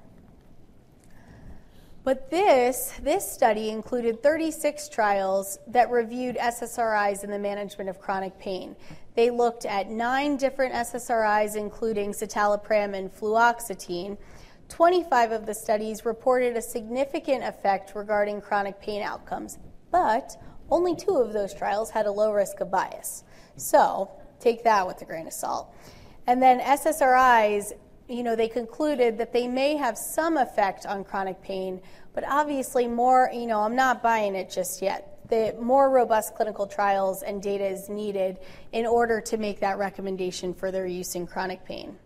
But this, this study included 36 trials that reviewed SSRIs in the management of chronic pain. They looked at nine different SSRIs, including citalopram and fluoxetine. 25 of the studies reported a significant effect regarding chronic pain outcomes, but only two of those trials had a low risk of bias. So take that with a grain of salt. And then SSRIs, you know, they concluded that they may have some effect on chronic pain, but obviously more, you know, I'm not buying it just yet. The more robust clinical trials and data is needed in order to make that recommendation for their use in chronic pain.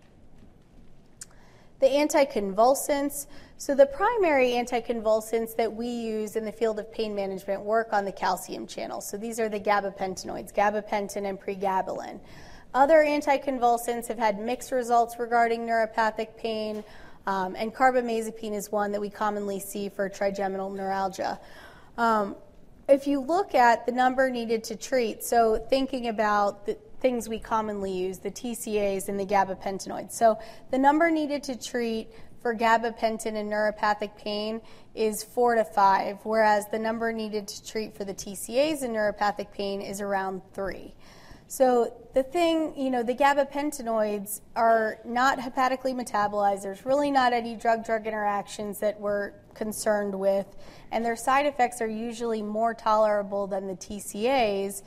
The anticonvulsants, so, the primary anticonvulsants that we use in the field of pain management work on the calcium channel. So, these are the gabapentinoids, gabapentin and pregabalin. Other anticonvulsants have had mixed results regarding neuropathic pain, um, and carbamazepine is one that we commonly see for trigeminal neuralgia. Um, if you look at the number needed to treat, so thinking about the things we commonly use, the TCAs and the gabapentinoids. So the number needed to treat for gabapentin and neuropathic pain is four to five, whereas the number needed to treat for the TCAs and neuropathic pain is around three. So the thing, you know, the gabapentinoids are not hepatically metabolized. There's really not any drug-drug interactions that we're concerned with, and their side effects are usually more tolerable than the TCAs.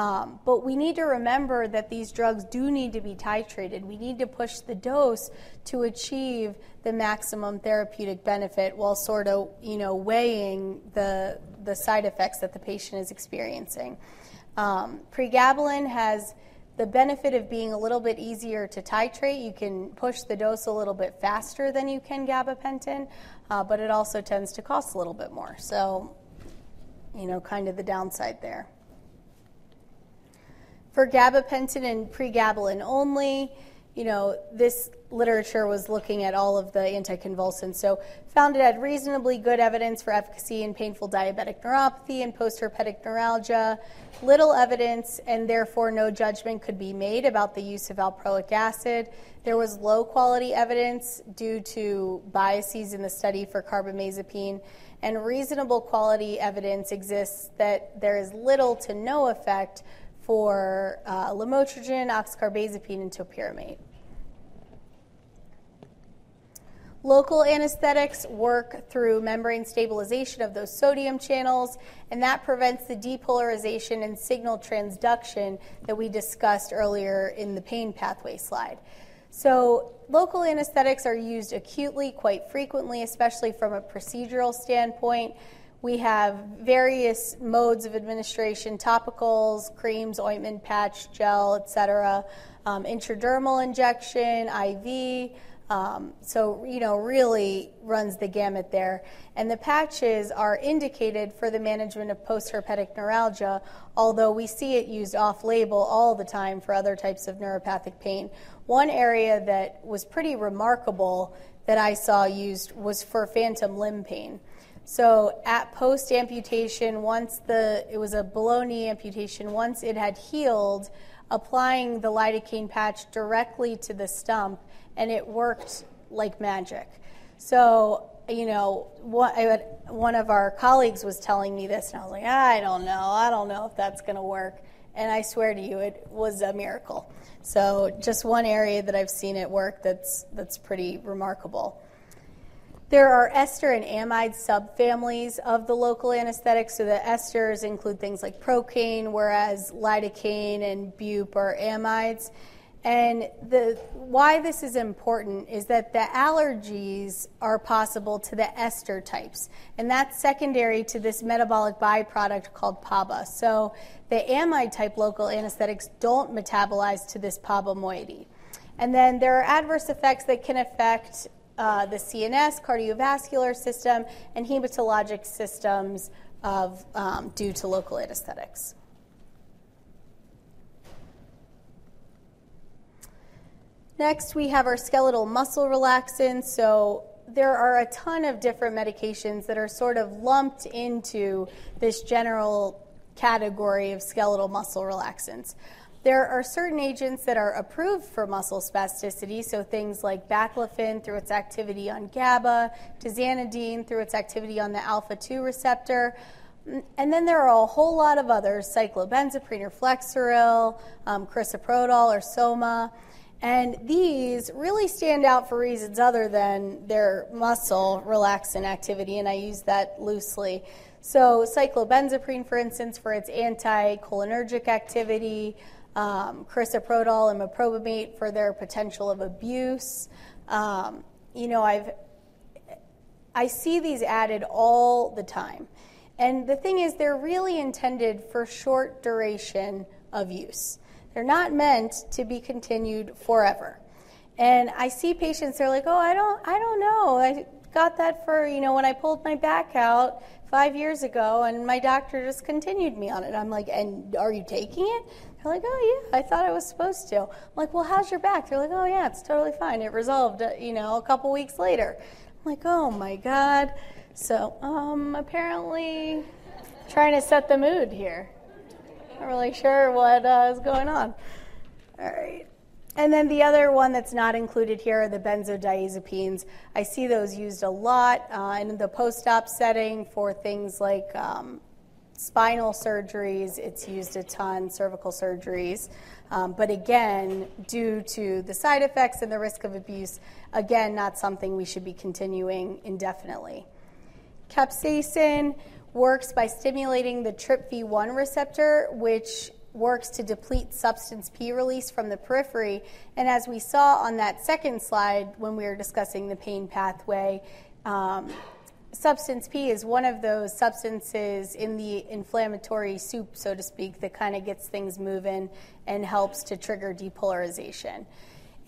Um, but we need to remember that these drugs do need to be titrated. We need to push the dose to achieve the maximum therapeutic benefit while sort of, you know, weighing the, the side effects that the patient is experiencing. Um, pregabalin has the benefit of being a little bit easier to titrate. You can push the dose a little bit faster than you can gabapentin, uh, but it also tends to cost a little bit more. So, you know, kind of the downside there. For gabapentin and pregabalin only, you know, this literature was looking at all of the anticonvulsants. So, found it had reasonably good evidence for efficacy in painful diabetic neuropathy and postherpetic neuralgia. Little evidence, and therefore no judgment could be made about the use of valproic acid. There was low quality evidence due to biases in the study for carbamazepine, and reasonable quality evidence exists that there is little to no effect for uh, lamotrigine, oxcarbazepine, and topiramate. Local anesthetics work through membrane stabilization of those sodium channels, and that prevents the depolarization and signal transduction that we discussed earlier in the pain pathway slide. So, local anesthetics are used acutely quite frequently, especially from a procedural standpoint. We have various modes of administration topicals, creams, ointment, patch, gel, etc., um, intradermal injection, IV. Um, so, you know, really runs the gamut there. And the patches are indicated for the management of postherpetic neuralgia, although we see it used off label all the time for other types of neuropathic pain. One area that was pretty remarkable that I saw used was for phantom limb pain. So at post amputation, once the it was a below knee amputation, once it had healed, applying the lidocaine patch directly to the stump, and it worked like magic. So you know, one, one of our colleagues was telling me this, and I was like, I don't know, I don't know if that's going to work. And I swear to you, it was a miracle. So just one area that I've seen it work that's that's pretty remarkable. There are ester and amide subfamilies of the local anesthetics. So the esters include things like procaine, whereas lidocaine and bup are amides. And the, why this is important is that the allergies are possible to the ester types, and that's secondary to this metabolic byproduct called PABA. So the amide type local anesthetics don't metabolize to this PABA moiety. And then there are adverse effects that can affect uh, the CNS, cardiovascular system, and hematologic systems of, um, due to local anesthetics. Next, we have our skeletal muscle relaxants. So, there are a ton of different medications that are sort of lumped into this general category of skeletal muscle relaxants. There are certain agents that are approved for muscle spasticity, so things like baclofen through its activity on GABA, tizanidine through its activity on the alpha 2 receptor. And then there are a whole lot of others, cyclobenzaprine or Flexeril, um, or Soma. And these really stand out for reasons other than their muscle relaxant activity, and I use that loosely. So, cyclobenzaprine, for instance, for its anticholinergic activity, um, and meprobamate for their potential of abuse. Um, you know, I've I see these added all the time. And the thing is, they're really intended for short duration of use. They're not meant to be continued forever. And I see patients, they're like, oh, I don't, I don't know. I got that for, you know, when I pulled my back out five years ago, and my doctor just continued me on it. I'm like, and are you taking it? They're like, oh, yeah, I thought I was supposed to. I'm like, well, how's your back? They're like, oh, yeah, it's totally fine. It resolved, uh, you know, a couple weeks later. I'm like, oh, my God. So, um, apparently, trying to set the mood here. Not really sure what uh, is going on. All right. And then the other one that's not included here are the benzodiazepines. I see those used a lot uh, in the post op setting for things like um, spinal surgeries, it's used a ton, cervical surgeries. Um, but again, due to the side effects and the risk of abuse, again, not something we should be continuing indefinitely. Capsaicin works by stimulating the TRPV1 receptor, which works to deplete substance P release from the periphery. And as we saw on that second slide when we were discussing the pain pathway, um, substance P is one of those substances in the inflammatory soup, so to speak, that kind of gets things moving and helps to trigger depolarization.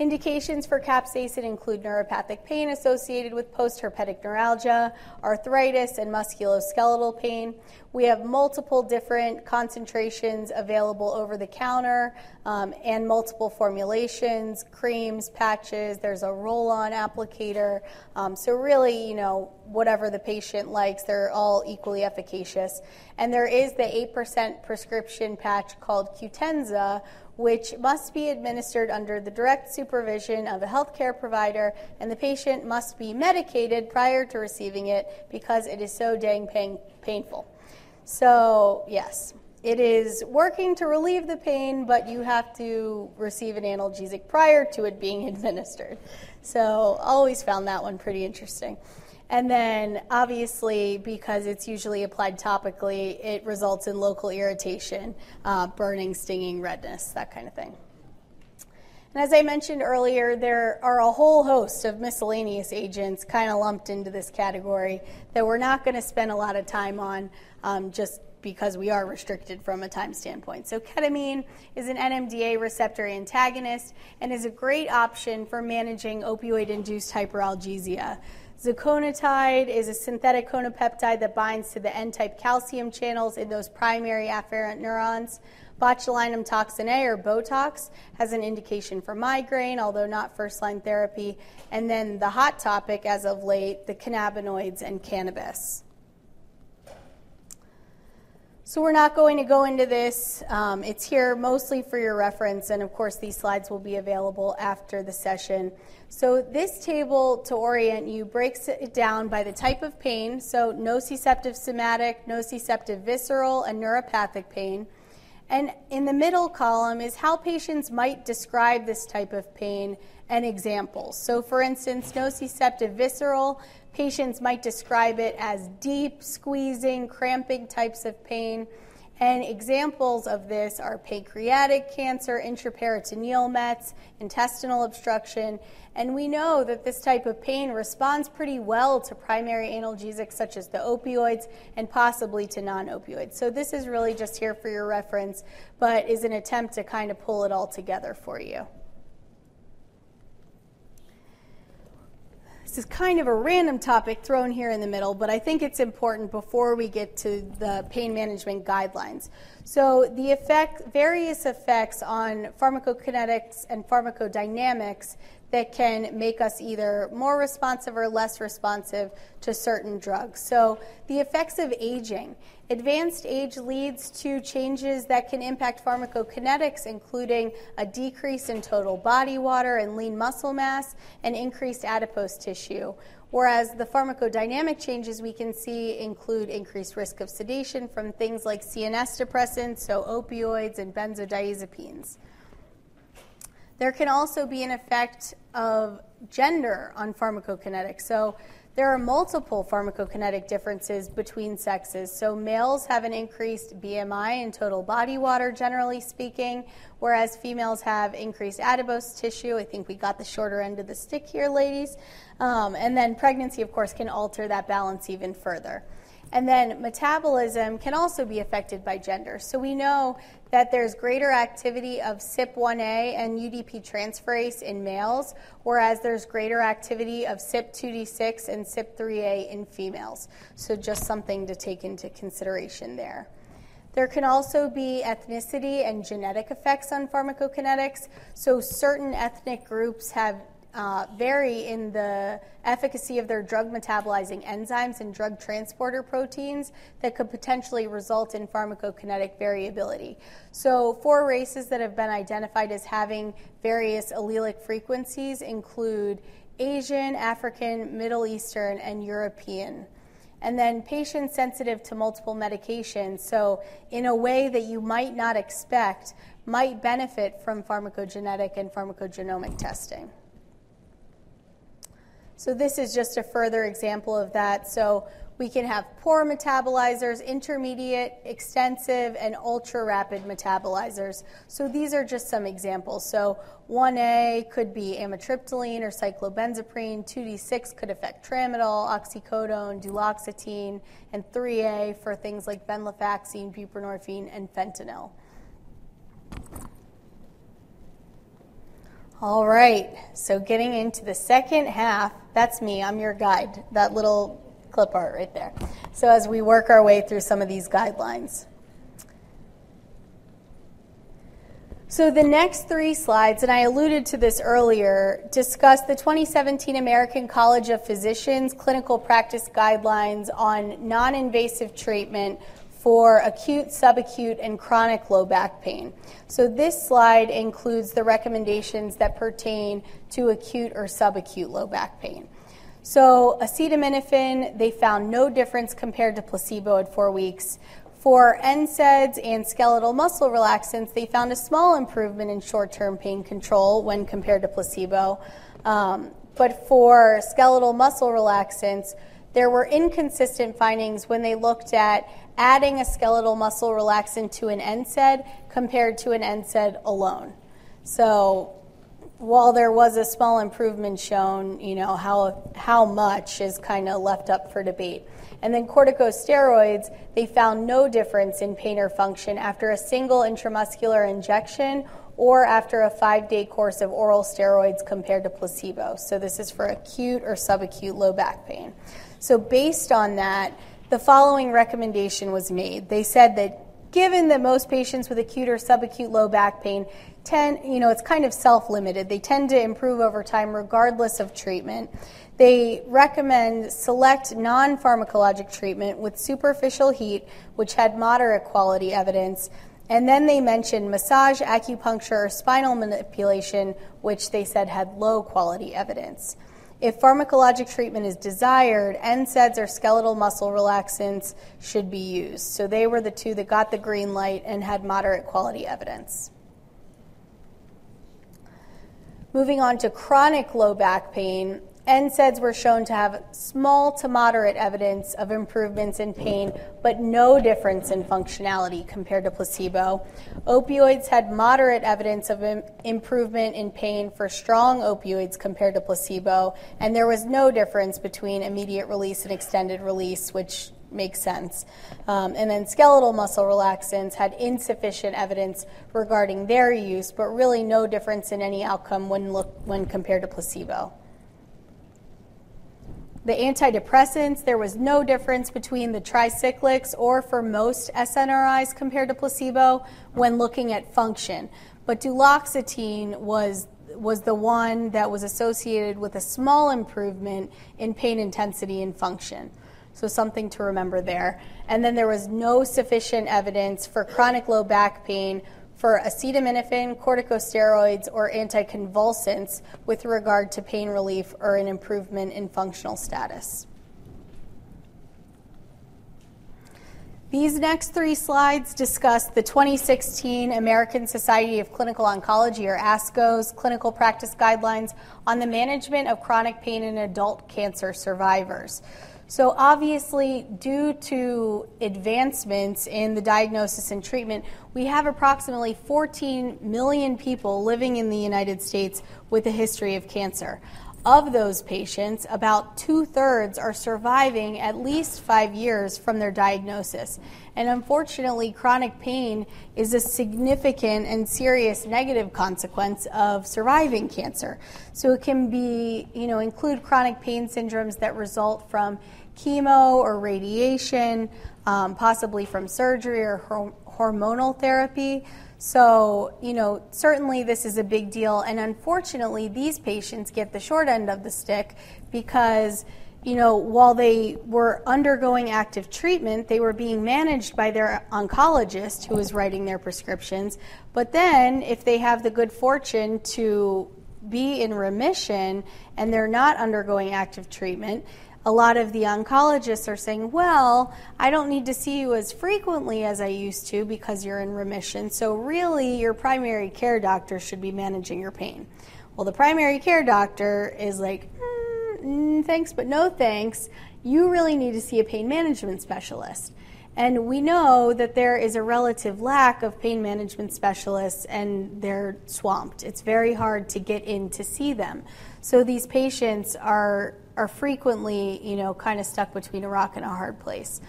Indications for capsaicin include neuropathic pain associated with postherpetic neuralgia, arthritis, and musculoskeletal pain. We have multiple different concentrations available over the counter um, and multiple formulations, creams, patches. There's a roll on applicator. Um, so, really, you know, whatever the patient likes, they're all equally efficacious. And there is the 8% prescription patch called Qutenza, which must be administered under the direct supervision of a healthcare provider, and the patient must be medicated prior to receiving it because it is so dang pain- painful. So, yes, it is working to relieve the pain, but you have to receive an analgesic prior to it being *laughs* administered. So, always found that one pretty interesting. And then, obviously, because it's usually applied topically, it results in local irritation, uh, burning, stinging, redness, that kind of thing. And as I mentioned earlier, there are a whole host of miscellaneous agents kind of lumped into this category that we're not going to spend a lot of time on um, just because we are restricted from a time standpoint. So, ketamine is an NMDA receptor antagonist and is a great option for managing opioid induced hyperalgesia. Ziconotide is a synthetic conopeptide that binds to the N-type calcium channels in those primary afferent neurons. Botulinum toxin A, or Botox, has an indication for migraine, although not first line therapy. And then the hot topic as of late, the cannabinoids and cannabis. So we're not going to go into this. Um, it's here mostly for your reference, and of course, these slides will be available after the session. So this table, to orient you, breaks it down by the type of pain, so nociceptive somatic, nociceptive visceral, and neuropathic pain. And in the middle column is how patients might describe this type of pain and examples. So, for instance, nociceptive visceral Patients might describe it as deep, squeezing, cramping types of pain. And examples of this are pancreatic cancer, intraperitoneal mets, intestinal obstruction. And we know that this type of pain responds pretty well to primary analgesics such as the opioids and possibly to non opioids. So this is really just here for your reference, but is an attempt to kind of pull it all together for you. This is kind of a random topic thrown here in the middle, but I think it's important before we get to the pain management guidelines. So, the effect, various effects on pharmacokinetics and pharmacodynamics that can make us either more responsive or less responsive to certain drugs. So, the effects of aging. Advanced age leads to changes that can impact pharmacokinetics, including a decrease in total body water and lean muscle mass and increased adipose tissue. Whereas the pharmacodynamic changes we can see include increased risk of sedation from things like CNS depressants, so opioids and benzodiazepines. There can also be an effect of gender on pharmacokinetics. So there are multiple pharmacokinetic differences between sexes. So males have an increased BMI and total body water, generally speaking, whereas females have increased adipose tissue. I think we got the shorter end of the stick here, ladies. Um, and then pregnancy, of course, can alter that balance even further. And then metabolism can also be affected by gender. So we know that there's greater activity of CYP1A and UDP transferase in males, whereas there's greater activity of CYP2D6 and CYP3A in females. So just something to take into consideration there. There can also be ethnicity and genetic effects on pharmacokinetics. So certain ethnic groups have uh, vary in the efficacy of their drug metabolizing enzymes and drug transporter proteins that could potentially result in pharmacokinetic variability. So, four races that have been identified as having various allelic frequencies include Asian, African, Middle Eastern, and European. And then patients sensitive to multiple medications, so in a way that you might not expect, might benefit from pharmacogenetic and pharmacogenomic testing. So this is just a further example of that. So we can have poor metabolizers, intermediate, extensive, and ultra rapid metabolizers. So these are just some examples. So 1A could be amitriptyline or cyclobenzaprine, 2D6 could affect tramadol, oxycodone, duloxetine, and 3A for things like venlafaxine, buprenorphine, and fentanyl. All right, so getting into the second half, that's me, I'm your guide, that little clip art right there. So as we work our way through some of these guidelines. So the next three slides, and I alluded to this earlier, discuss the 2017 American College of Physicians clinical practice guidelines on non invasive treatment for acute, subacute, and chronic low back pain. So this slide includes the recommendations that pertain to acute or subacute low back pain. So acetaminophen, they found no difference compared to placebo at four weeks. For NSAIDs and skeletal muscle relaxants, they found a small improvement in short-term pain control when compared to placebo. Um, but for skeletal muscle relaxants, there were inconsistent findings when they looked at adding a skeletal muscle relaxant to an NSAID compared to an NSAID alone. So while there was a small improvement shown, you know, how, how much is kind of left up for debate. And then corticosteroids, they found no difference in pain or function after a single intramuscular injection or after a five day course of oral steroids compared to placebo. So this is for acute or subacute low back pain. So, based on that, the following recommendation was made. They said that given that most patients with acute or subacute low back pain tend, you know, it's kind of self limited, they tend to improve over time regardless of treatment. They recommend select non pharmacologic treatment with superficial heat, which had moderate quality evidence. And then they mentioned massage, acupuncture, or spinal manipulation, which they said had low quality evidence. If pharmacologic treatment is desired, NSAIDs or skeletal muscle relaxants should be used. So they were the two that got the green light and had moderate quality evidence. Moving on to chronic low back pain, NSAIDs were shown to have small to moderate evidence of improvements in pain, but no difference in functionality compared to placebo. Opioids had moderate evidence of Im- improvement in pain for strong opioids compared to placebo, and there was no difference between immediate release and extended release, which makes sense. Um, and then skeletal muscle relaxants had insufficient evidence regarding their use, but really no difference in any outcome when, look, when compared to placebo. The antidepressants, there was no difference between the tricyclics or for most SNRIs compared to placebo when looking at function. But duloxetine was was the one that was associated with a small improvement in pain intensity and function. So something to remember there. And then there was no sufficient evidence for chronic low back pain for acetaminophen, corticosteroids, or anticonvulsants with regard to pain relief or an improvement in functional status. These next three slides discuss the 2016 American Society of Clinical Oncology, or ASCO's clinical practice guidelines on the management of chronic pain in adult cancer survivors. So, obviously, due to advancements in the diagnosis and treatment, we have approximately 14 million people living in the United States with a history of cancer. Of those patients, about two thirds are surviving at least five years from their diagnosis. And unfortunately, chronic pain is a significant and serious negative consequence of surviving cancer. So it can be, you know, include chronic pain syndromes that result from chemo or radiation, um, possibly from surgery or hormonal therapy. So, you know, certainly this is a big deal. And unfortunately, these patients get the short end of the stick because, you know, while they were undergoing active treatment, they were being managed by their oncologist who was writing their prescriptions. But then, if they have the good fortune to be in remission and they're not undergoing active treatment, a lot of the oncologists are saying, well, I don't need to see you as frequently as I used to because you're in remission. So, really, your primary care doctor should be managing your pain. Well, the primary care doctor is like, mm, thanks, but no thanks. You really need to see a pain management specialist. And we know that there is a relative lack of pain management specialists and they're swamped. It's very hard to get in to see them. So these patients are are frequently, you know, kind of stuck between a rock and a hard place.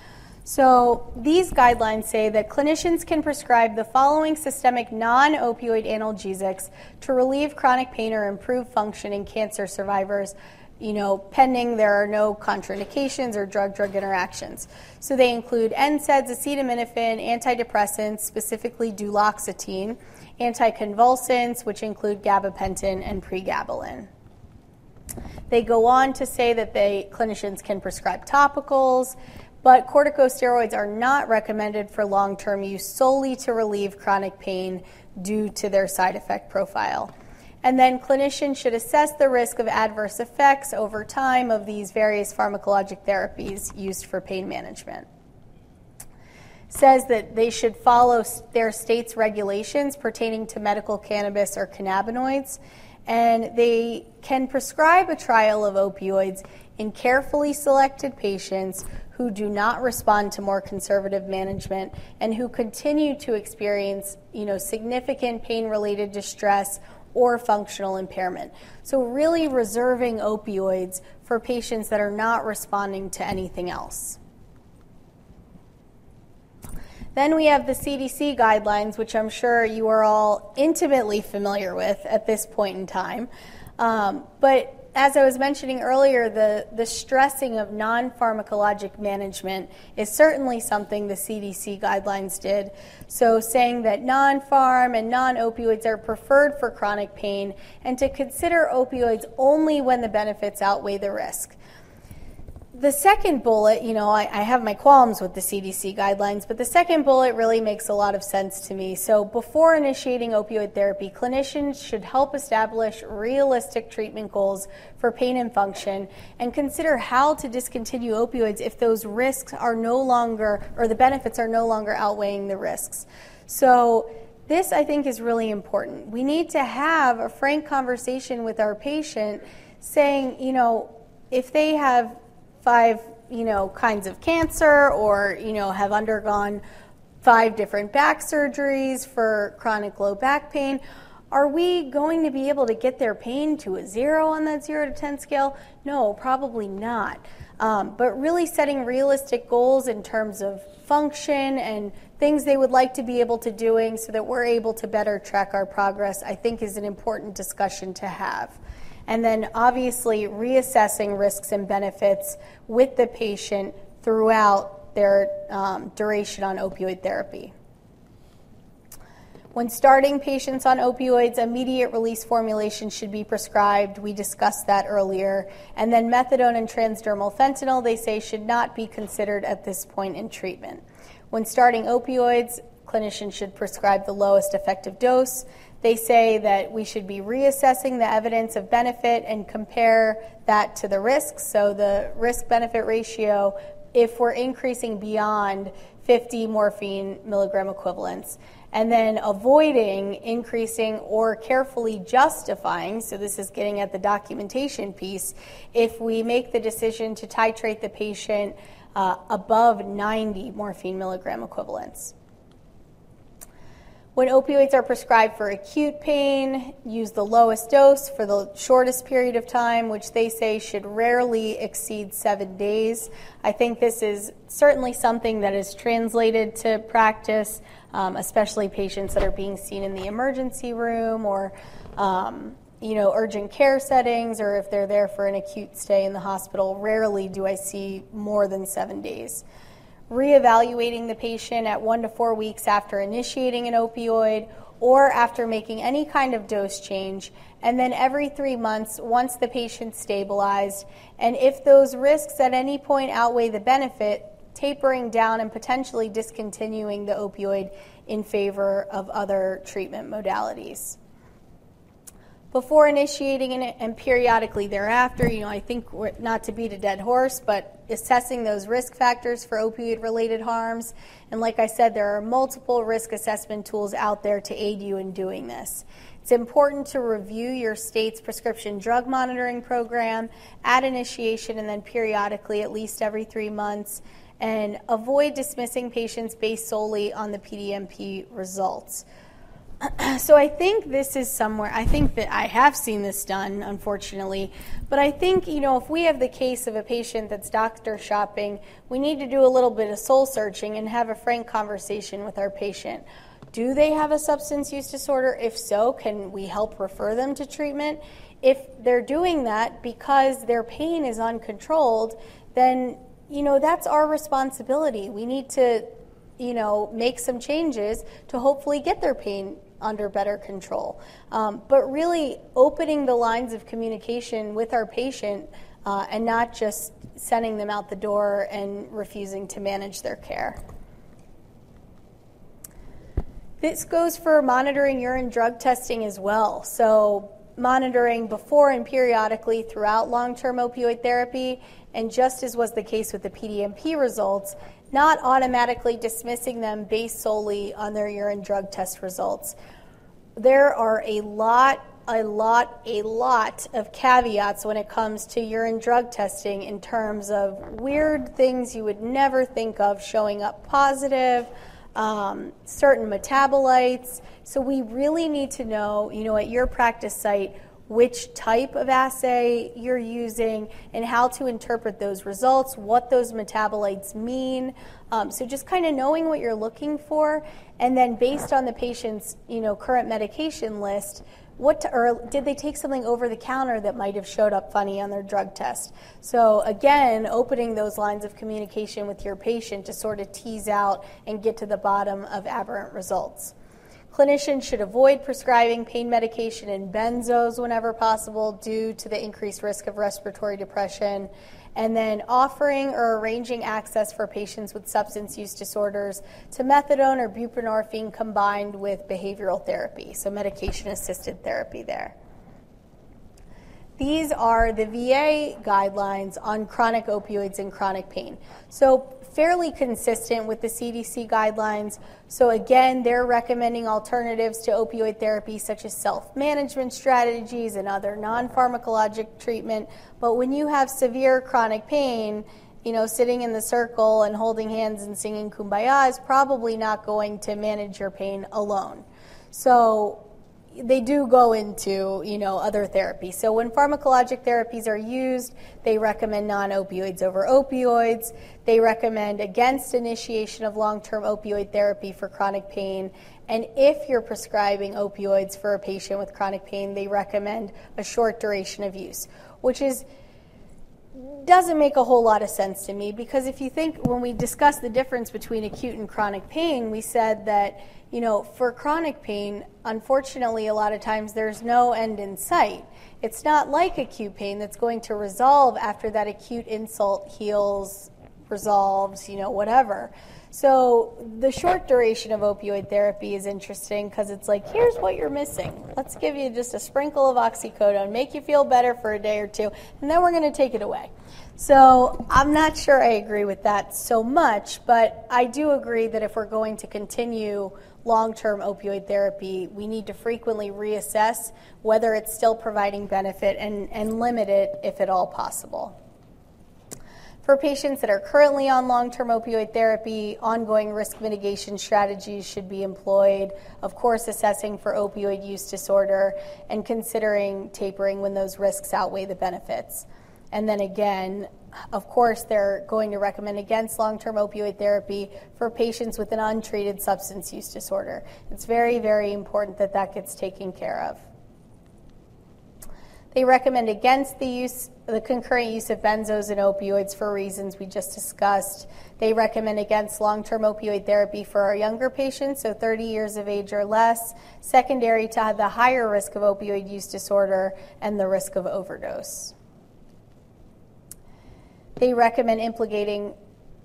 So these guidelines say that clinicians can prescribe the following systemic non-opioid analgesics to relieve chronic pain or improve function in cancer survivors, you know, pending there are no contraindications or drug-drug interactions. So they include NSAIDs, acetaminophen, antidepressants, specifically duloxetine, anticonvulsants, which include gabapentin and pregabalin. They go on to say that they clinicians can prescribe topicals, but corticosteroids are not recommended for long-term use solely to relieve chronic pain due to their side effect profile. And then clinicians should assess the risk of adverse effects over time of these various pharmacologic therapies used for pain management. Says that they should follow their state's regulations pertaining to medical cannabis or cannabinoids and they can prescribe a trial of opioids in carefully selected patients who do not respond to more conservative management and who continue to experience you know, significant pain related distress or functional impairment. So, really reserving opioids for patients that are not responding to anything else. Then we have the CDC guidelines, which I'm sure you are all intimately familiar with at this point in time. Um, but as I was mentioning earlier, the, the stressing of non pharmacologic management is certainly something the CDC guidelines did. So, saying that non pharm and non opioids are preferred for chronic pain, and to consider opioids only when the benefits outweigh the risk the second bullet, you know, I, I, have my qualms with the CDC guidelines, but the second bullet really makes a lot of sense to me. So, before initiating opioid therapy, clinicians should help establish realistic treatment goals for pain and function and consider how to discontinue opioids if those risks are no longer, or the benefits are no longer outweighing the risks. So, this I think is really important. We need to have a frank conversation with our patient saying, you know, if they have five, you know, kinds of cancer or, you know, have undergone five different back surgeries for chronic low back pain, are we going to be able to get their pain to a zero on that zero to 10 scale? No, probably not. Um, but really setting realistic goals in terms of function and things they would like to be able to doing so that we're able to better track our progress, I think is an important discussion to have. And then obviously reassessing risks and benefits with the patient throughout their um, duration on opioid therapy. When starting patients on opioids, immediate release formulation should be prescribed. We discussed that earlier. And then methadone and transdermal fentanyl, they say, should not be considered at this point in treatment. When starting opioids, clinicians should prescribe the lowest effective dose. They say that we should be reassessing the evidence of benefit and compare that to the risks. So the risk benefit ratio, if we're increasing beyond 50 morphine milligram equivalents and then avoiding increasing or carefully justifying, so this is getting at the documentation piece, if we make the decision to titrate the patient uh, above 90 morphine milligram equivalents. When opioids are prescribed for acute pain, use the lowest dose for the shortest period of time, which they say should rarely exceed seven days. I think this is certainly something that is translated to practice, um, especially patients that are being seen in the emergency room or um, you know, urgent care settings or if they're there for an acute stay in the hospital. Rarely do I see more than seven days reevaluating the patient at one to four weeks after initiating an opioid or after making any kind of dose change, and then every three months once the patient stabilized. And if those risks at any point outweigh the benefit, tapering down and potentially discontinuing the opioid in favor of other treatment modalities before initiating it and periodically thereafter. You know, I think not to beat a dead horse, but assessing those risk factors for opioid related harms. And like I said, there are multiple risk assessment tools out there to aid you in doing this. It's important to review your state's prescription drug monitoring program at initiation and then periodically, at least every three months, and avoid dismissing patients based solely on the PDMP results. *clears throat* so I think this is somewhere, I think that I have seen this done, unfortunately, but I think, you know, if we have the case of a patient that's doctor shopping, we need to do a little bit of soul searching and have a frank conversation with our patient. Do they have a substance use disorder? If so, can we help refer them to treatment? If they're doing that because their pain is uncontrolled, then, you know, that's our responsibility. We need to you know, make some changes to hopefully get their pain under better control. Um, but really opening the lines of communication with our patient uh, and not just sending them out the door and refusing to manage their care. This goes for monitoring urine drug testing as well. So, monitoring before and periodically throughout long term opioid therapy, and just as was the case with the PDMP results, not automatically dismissing them based solely on their urine drug test results. There are a lot, a lot, a lot of caveats when it comes to urine drug testing in terms of weird things you would never think of showing up positive, um, certain metabolites. So we really need to know, you know, at your practice site, which type of assay you're using, and how to interpret those results, what those metabolites mean. Um, so just kind of knowing what you're looking for, and then based on the patient's you know current medication list, what to, or did they take something over the counter that might have showed up funny on their drug test? So again, opening those lines of communication with your patient to sort of tease out and get to the bottom of aberrant results. Clinicians should avoid prescribing pain medication and benzos whenever possible due to the increased risk of respiratory depression. And then offering or arranging access for patients with substance use disorders to methadone or buprenorphine combined with behavioral therapy, so medication assisted therapy there. These are the VA guidelines on chronic opioids and chronic pain. So, fairly consistent with the CDC guidelines. So, again, they're recommending alternatives to opioid therapy such as self management strategies and other non pharmacologic treatment. But when you have severe chronic pain, you know, sitting in the circle and holding hands and singing kumbaya is probably not going to manage your pain alone. So, they do go into you know other therapies. So when pharmacologic therapies are used, they recommend non-opioids over opioids. They recommend against initiation of long-term opioid therapy for chronic pain, And if you're prescribing opioids for a patient with chronic pain, they recommend a short duration of use, which is doesn't make a whole lot of sense to me because if you think when we discussed the difference between acute and chronic pain, we said that, you know, for chronic pain, unfortunately, a lot of times there's no end in sight. It's not like acute pain that's going to resolve after that acute insult heals, resolves, you know, whatever. So the short duration of opioid therapy is interesting because it's like, here's what you're missing. Let's give you just a sprinkle of oxycodone, make you feel better for a day or two, and then we're going to take it away. So I'm not sure I agree with that so much, but I do agree that if we're going to continue long term opioid therapy, we need to frequently reassess whether it's still providing benefit and, and limit it if at all possible. For patients that are currently on long term opioid therapy, ongoing risk mitigation strategies should be employed. Of course, assessing for opioid use disorder and considering tapering when those risks outweigh the benefits. And then again, of course, they're going to recommend against long term opioid therapy for patients with an untreated substance use disorder. It's very, very important that that gets taken care of. They recommend against the use, the concurrent use of benzos and opioids for reasons we just discussed. They recommend against long-term opioid therapy for our younger patients, so 30 years of age or less, secondary to the higher risk of opioid use disorder and the risk of overdose. They recommend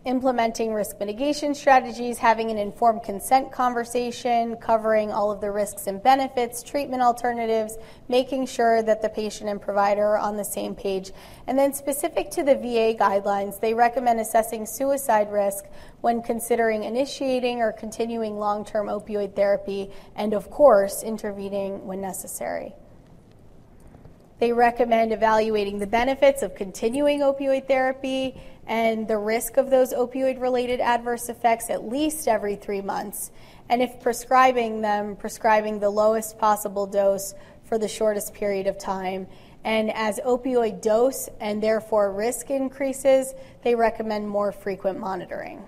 implementing risk mitigation strategies, having an informed consent conversation, covering all of the risks and benefits, treatment alternatives, making sure that the patient and provider are on the same page. And then, specific to the VA guidelines, they recommend assessing suicide risk when considering initiating or continuing long term opioid therapy, and of course, intervening when necessary. They recommend evaluating the benefits of continuing opioid therapy and the risk of those opioid related adverse effects at least every three months. And if prescribing them, prescribing the lowest possible dose for the shortest period of time. And as opioid dose and therefore risk increases, they recommend more frequent monitoring.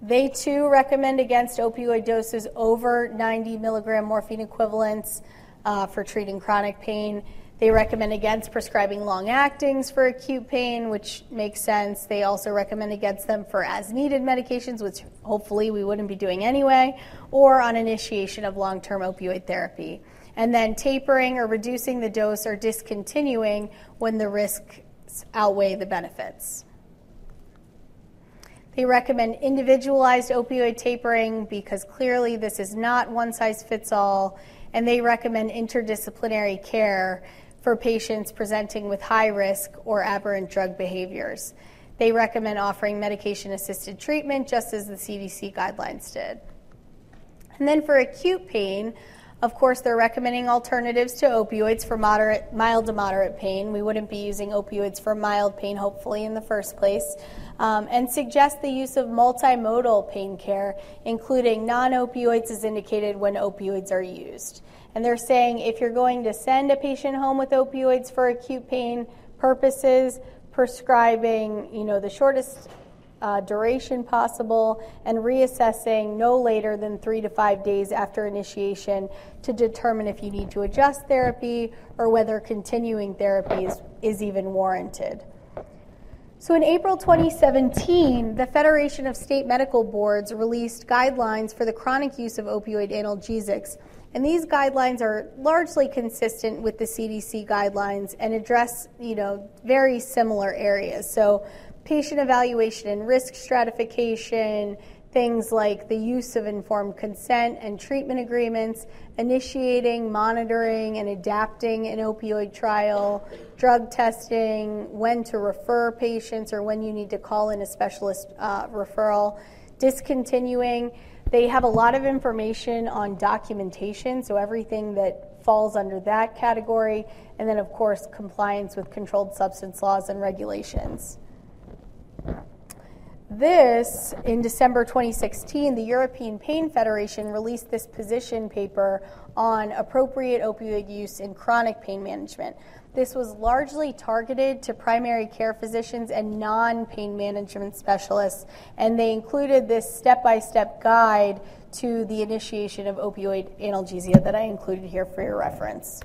They too recommend against opioid doses over 90 milligram morphine equivalents uh, for treating chronic pain. They recommend against prescribing long actings for acute pain, which makes sense. They also recommend against them for as needed medications, which hopefully we wouldn't be doing anyway, or on initiation of long term opioid therapy. And then tapering or reducing the dose or discontinuing when the risks outweigh the benefits. They recommend individualized opioid tapering because clearly this is not one size fits all, and they recommend interdisciplinary care for patients presenting with high risk or aberrant drug behaviors. They recommend offering medication assisted treatment just as the CDC guidelines did. And then for acute pain, of course, they're recommending alternatives to opioids for moderate, mild to moderate pain. We wouldn't be using opioids for mild pain, hopefully, in the first place. Um, and suggest the use of multimodal pain care, including non opioids as indicated when opioids are used. And they're saying if you're going to send a patient home with opioids for acute pain purposes, prescribing, you know, the shortest uh, duration possible and reassessing no later than three to five days after initiation to determine if you need to adjust therapy or whether continuing therapy is, is even warranted. So, in April 2017, the Federation of State Medical Boards released guidelines for the chronic use of opioid analgesics. And these guidelines are largely consistent with the CDC guidelines and address, you know, very similar areas. So patient evaluation and risk stratification, things like the use of informed consent and treatment agreements, initiating, monitoring, and adapting an opioid trial, drug testing, when to refer patients or when you need to call in a specialist uh, referral, discontinuing. They have a lot of information on documentation, so everything that falls under that category, and then, of course, compliance with controlled substance laws and regulations. This, in December 2016, the European Pain Federation released this position paper on appropriate opioid use in chronic pain management. This was largely targeted to primary care physicians and non pain management specialists, and they included this step by step guide to the initiation of opioid analgesia that I included here for your reference.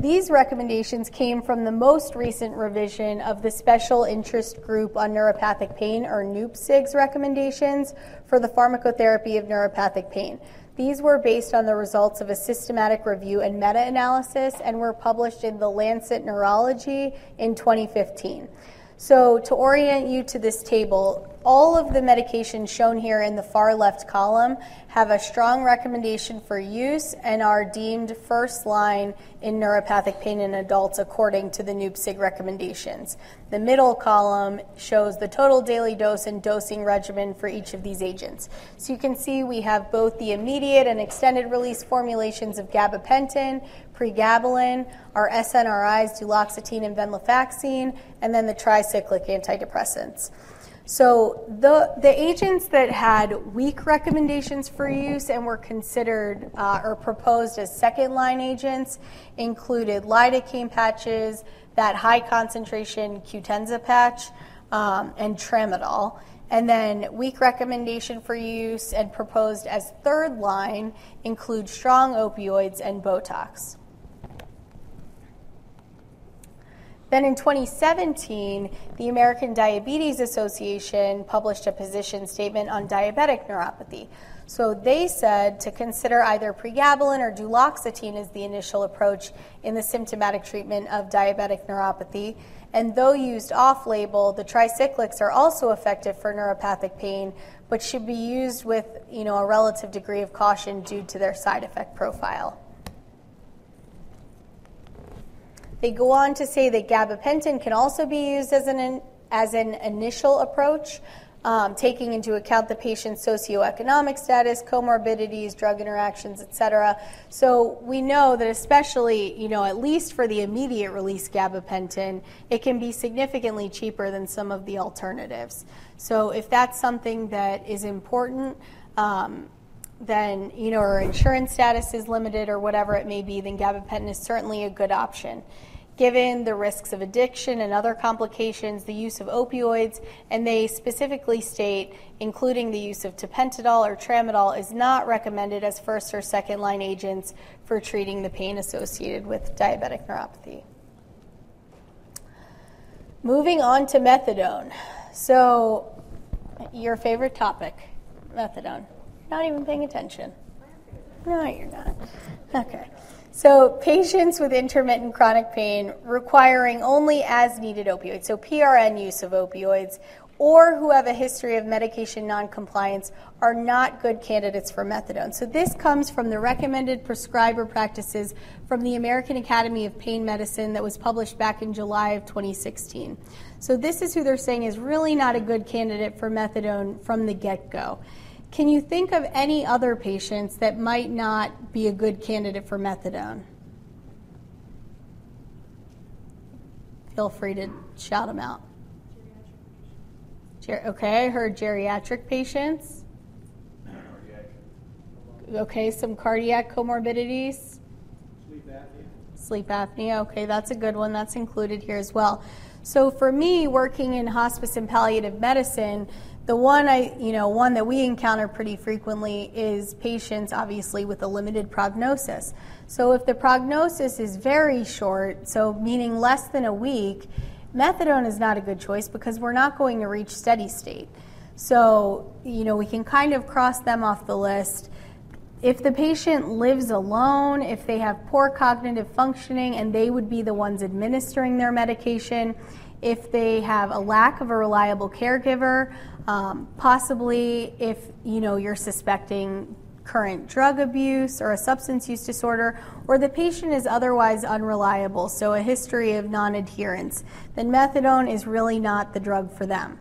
These recommendations came from the most recent revision of the Special Interest Group on Neuropathic Pain, or NeuPSIG's recommendations for the pharmacotherapy of neuropathic pain. These were based on the results of a systematic review and meta analysis and were published in the Lancet Neurology in 2015. So, to orient you to this table, all of the medications shown here in the far left column have a strong recommendation for use and are deemed first line in neuropathic pain in adults according to the NeuPSIG recommendations. The middle column shows the total daily dose and dosing regimen for each of these agents. So you can see we have both the immediate and extended release formulations of gabapentin, pregabalin, our SNRIs, duloxetine and venlafaxine, and then the tricyclic antidepressants. So the, the agents that had weak recommendations for use and were considered uh, or proposed as second line agents included lidocaine patches, that high concentration Qutenza patch, um, and tramadol. And then weak recommendation for use and proposed as third line include strong opioids and Botox. Then in 2017, the American Diabetes Association published a position statement on diabetic neuropathy. So they said to consider either pregabalin or duloxetine as the initial approach in the symptomatic treatment of diabetic neuropathy. And though used off label, the tricyclics are also effective for neuropathic pain, but should be used with you know, a relative degree of caution due to their side effect profile. They go on to say that gabapentin can also be used as an, as an initial approach, um, taking into account the patient's socioeconomic status, comorbidities, drug interactions, etc. So we know that especially, you know, at least for the immediate release gabapentin, it can be significantly cheaper than some of the alternatives. So if that's something that is important, um, then you know, or insurance status is limited or whatever it may be, then gabapentin is certainly a good option given the risks of addiction and other complications, the use of opioids, and they specifically state, including the use of tapentadol or tramadol, is not recommended as first or second line agents for treating the pain associated with diabetic neuropathy. Moving on to methadone. So, your favorite topic, methadone. Not even paying attention. No, you're not. Okay. So, patients with intermittent chronic pain requiring only as needed opioids, so PRN use of opioids, or who have a history of medication noncompliance are not good candidates for methadone. So, this comes from the recommended prescriber practices from the American Academy of Pain Medicine that was published back in July of 2016. So, this is who they're saying is really not a good candidate for methadone from the get go. Can you think of any other patients that might not be a good candidate for methadone? Feel free to shout them out. Ger- okay, I heard geriatric patients. Okay, some cardiac comorbidities.
Sleep apnea.
Sleep apnea, okay, that's a good one. That's included here as well. So for me, working in hospice and palliative medicine, the one I, you know, one that we encounter pretty frequently is patients obviously with a limited prognosis. So if the prognosis is very short, so meaning less than a week, methadone is not a good choice because we're not going to reach steady state. So, you know, we can kind of cross them off the list. If the patient lives alone, if they have poor cognitive functioning and they would be the ones administering their medication, if they have a lack of a reliable caregiver, um, possibly if you know you're suspecting current drug abuse or a substance use disorder, or the patient is otherwise unreliable, so a history of non adherence, then methadone is really not the drug for them.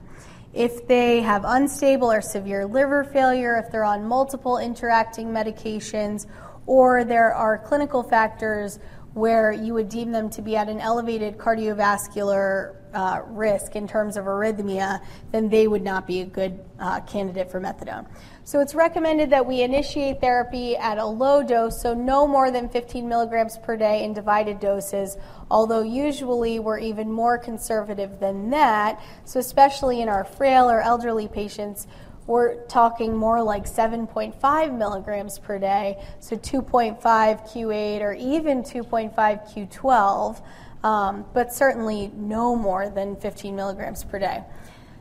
If they have unstable or severe liver failure, if they're on multiple interacting medications, or there are clinical factors where you would deem them to be at an elevated cardiovascular uh, risk in terms of arrhythmia, then they would not be a good uh, candidate for methadone. So it's recommended that we initiate therapy at a low dose, so no more than 15 milligrams per day in divided doses, although usually we're even more conservative than that. So, especially in our frail or elderly patients, we're talking more like 7.5 milligrams per day, so 2.5 Q8 or even 2.5 Q12, um, but certainly no more than 15 milligrams per day.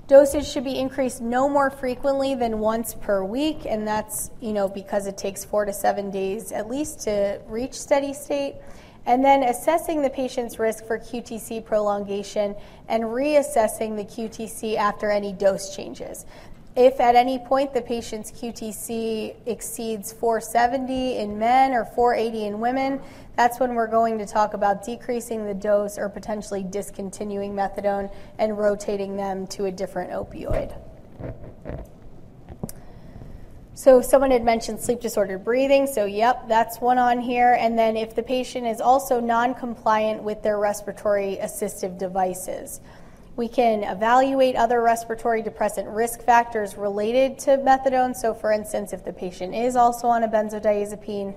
Dosage should be increased no more frequently than once per week, and that's you know because it takes four to seven days at least to reach steady state. And then assessing the patient's risk for QTC prolongation and reassessing the QTC after any dose changes. If at any point the patient's QTC exceeds 470 in men or 480 in women, that's when we're going to talk about decreasing the dose or potentially discontinuing methadone and rotating them to a different opioid. So, someone had mentioned sleep disordered breathing. So, yep, that's one on here. And then, if the patient is also non compliant with their respiratory assistive devices. We can evaluate other respiratory depressant risk factors related to methadone. So, for instance, if the patient is also on a benzodiazepine,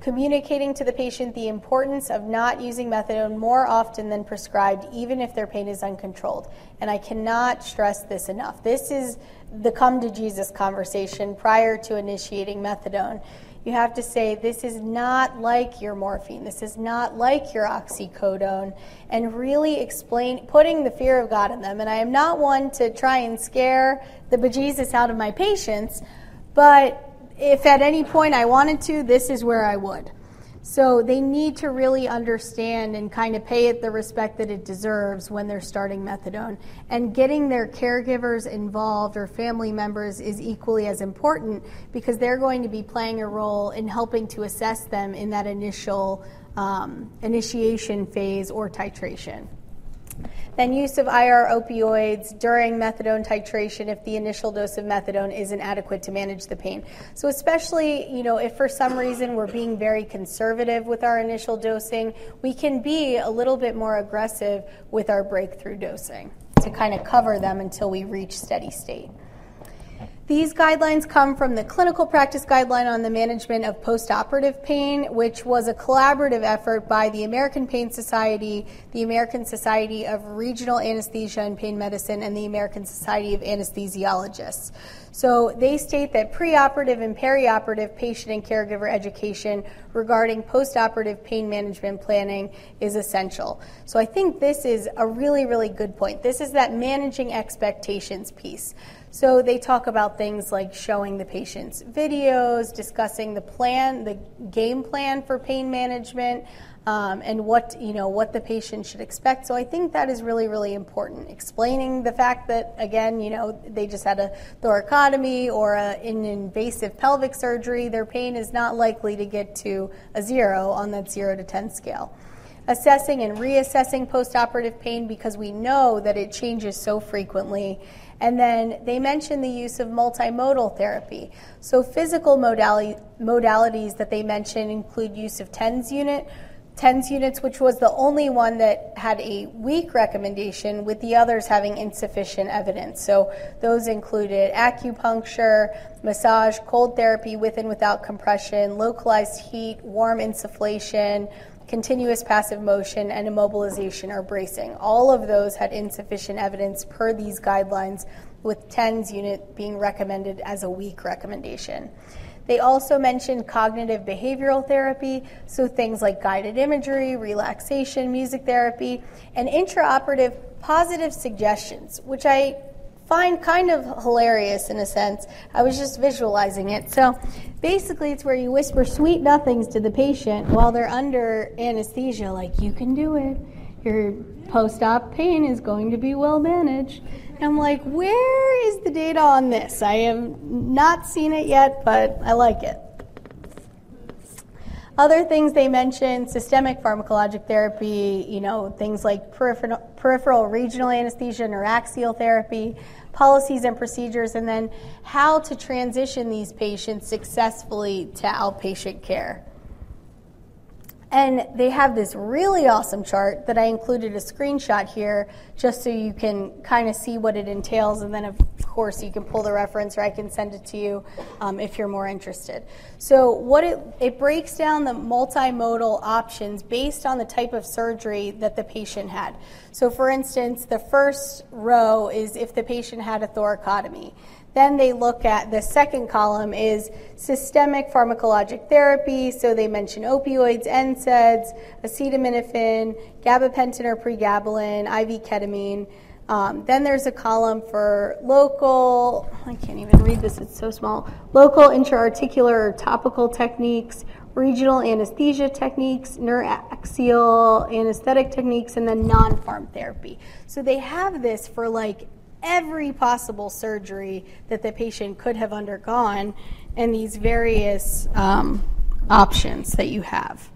communicating to the patient the importance of not using methadone more often than prescribed, even if their pain is uncontrolled. And I cannot stress this enough. This is the come to Jesus conversation prior to initiating methadone you have to say, this is not like your morphine, this is not like your oxycodone, and really explain, putting the fear of God in them. And I am not one to try and scare the bejesus out of my patients, but if at any point I wanted to, this is where I would. So they need to really understand and kind of pay it the respect that it deserves when they're starting methadone. And getting their caregivers involved or family members is equally as important because they're going to be playing a role in helping to assess them in that initial um, initiation phase or titration. Then use of IR opioids during methadone titration if the initial dose of methadone isn't adequate to manage the pain. So especially, you know, if for some reason we're being very conservative with our initial dosing, we can be a little bit more aggressive with our breakthrough dosing to kind of cover them until we reach steady state. These guidelines come from the Clinical Practice Guideline on the Management of Postoperative Pain, which was a collaborative effort by the American Pain Society, the American Society of Regional Anesthesia and Pain Medicine, and the American Society of Anesthesiologists. So they state that preoperative and perioperative patient and caregiver education regarding postoperative pain management planning is essential. So I think this is a really, really good point. This is that managing expectations piece. So they talk about things like showing the patients videos, discussing the plan, the game plan for pain management, um, and what you know what the patient should expect. So I think that is really really important. Explaining the fact that again you know they just had a thoracotomy or a, an invasive pelvic surgery, their pain is not likely to get to a zero on that zero to ten scale assessing and reassessing postoperative pain because we know that it changes so frequently and then they mention the use of multimodal therapy. So, physical modality, modalities that they mention include use of TENS unit, TENS units, which was the only one that had a weak recommendation, with the others having insufficient evidence. So, those included acupuncture, massage, cold therapy with and without compression, localized heat, warm insufflation continuous passive motion, and immobilization or bracing. All of those had insufficient evidence per these guidelines, with TENS unit being recommended as a weak recommendation. They also mentioned cognitive behavioral therapy, so things like guided imagery, relaxation, music therapy, and intraoperative positive suggestions, which I find kind of hilarious in a sense. I was just visualizing it. So basically, it's where you whisper sweet nothings to the patient while they're under anesthesia, like, you can do it. Your post op pain is going to be well managed. And I'm like, where is the data on this? I have not seen it yet, but I like it. Other things they mentioned systemic pharmacologic therapy, you know, things like peripheral, peripheral regional anesthesia, neuraxial therapy, policies and procedures, and then how to transition these patients successfully to outpatient care. And they have this really awesome chart that I included a screenshot here just so you can kind of see what it entails. And then, of course, you can pull the reference or I can send it to you um, if you're more interested. So, what it, it breaks down the multimodal options based on the type of surgery that the patient had. So, for instance, the first row is if the patient had a thoracotomy. Then they look at the second column is systemic pharmacologic therapy. So they mention opioids, NSAIDs, acetaminophen, gabapentin or pregabalin, IV ketamine. Um, then there's a column for local, I can't even read this, it's so small. Local intraarticular or topical techniques, regional anesthesia techniques, neuraxial anesthetic techniques, and then non pharm therapy. So they have this for like every possible surgery that the patient could have undergone and these various um, options that you have.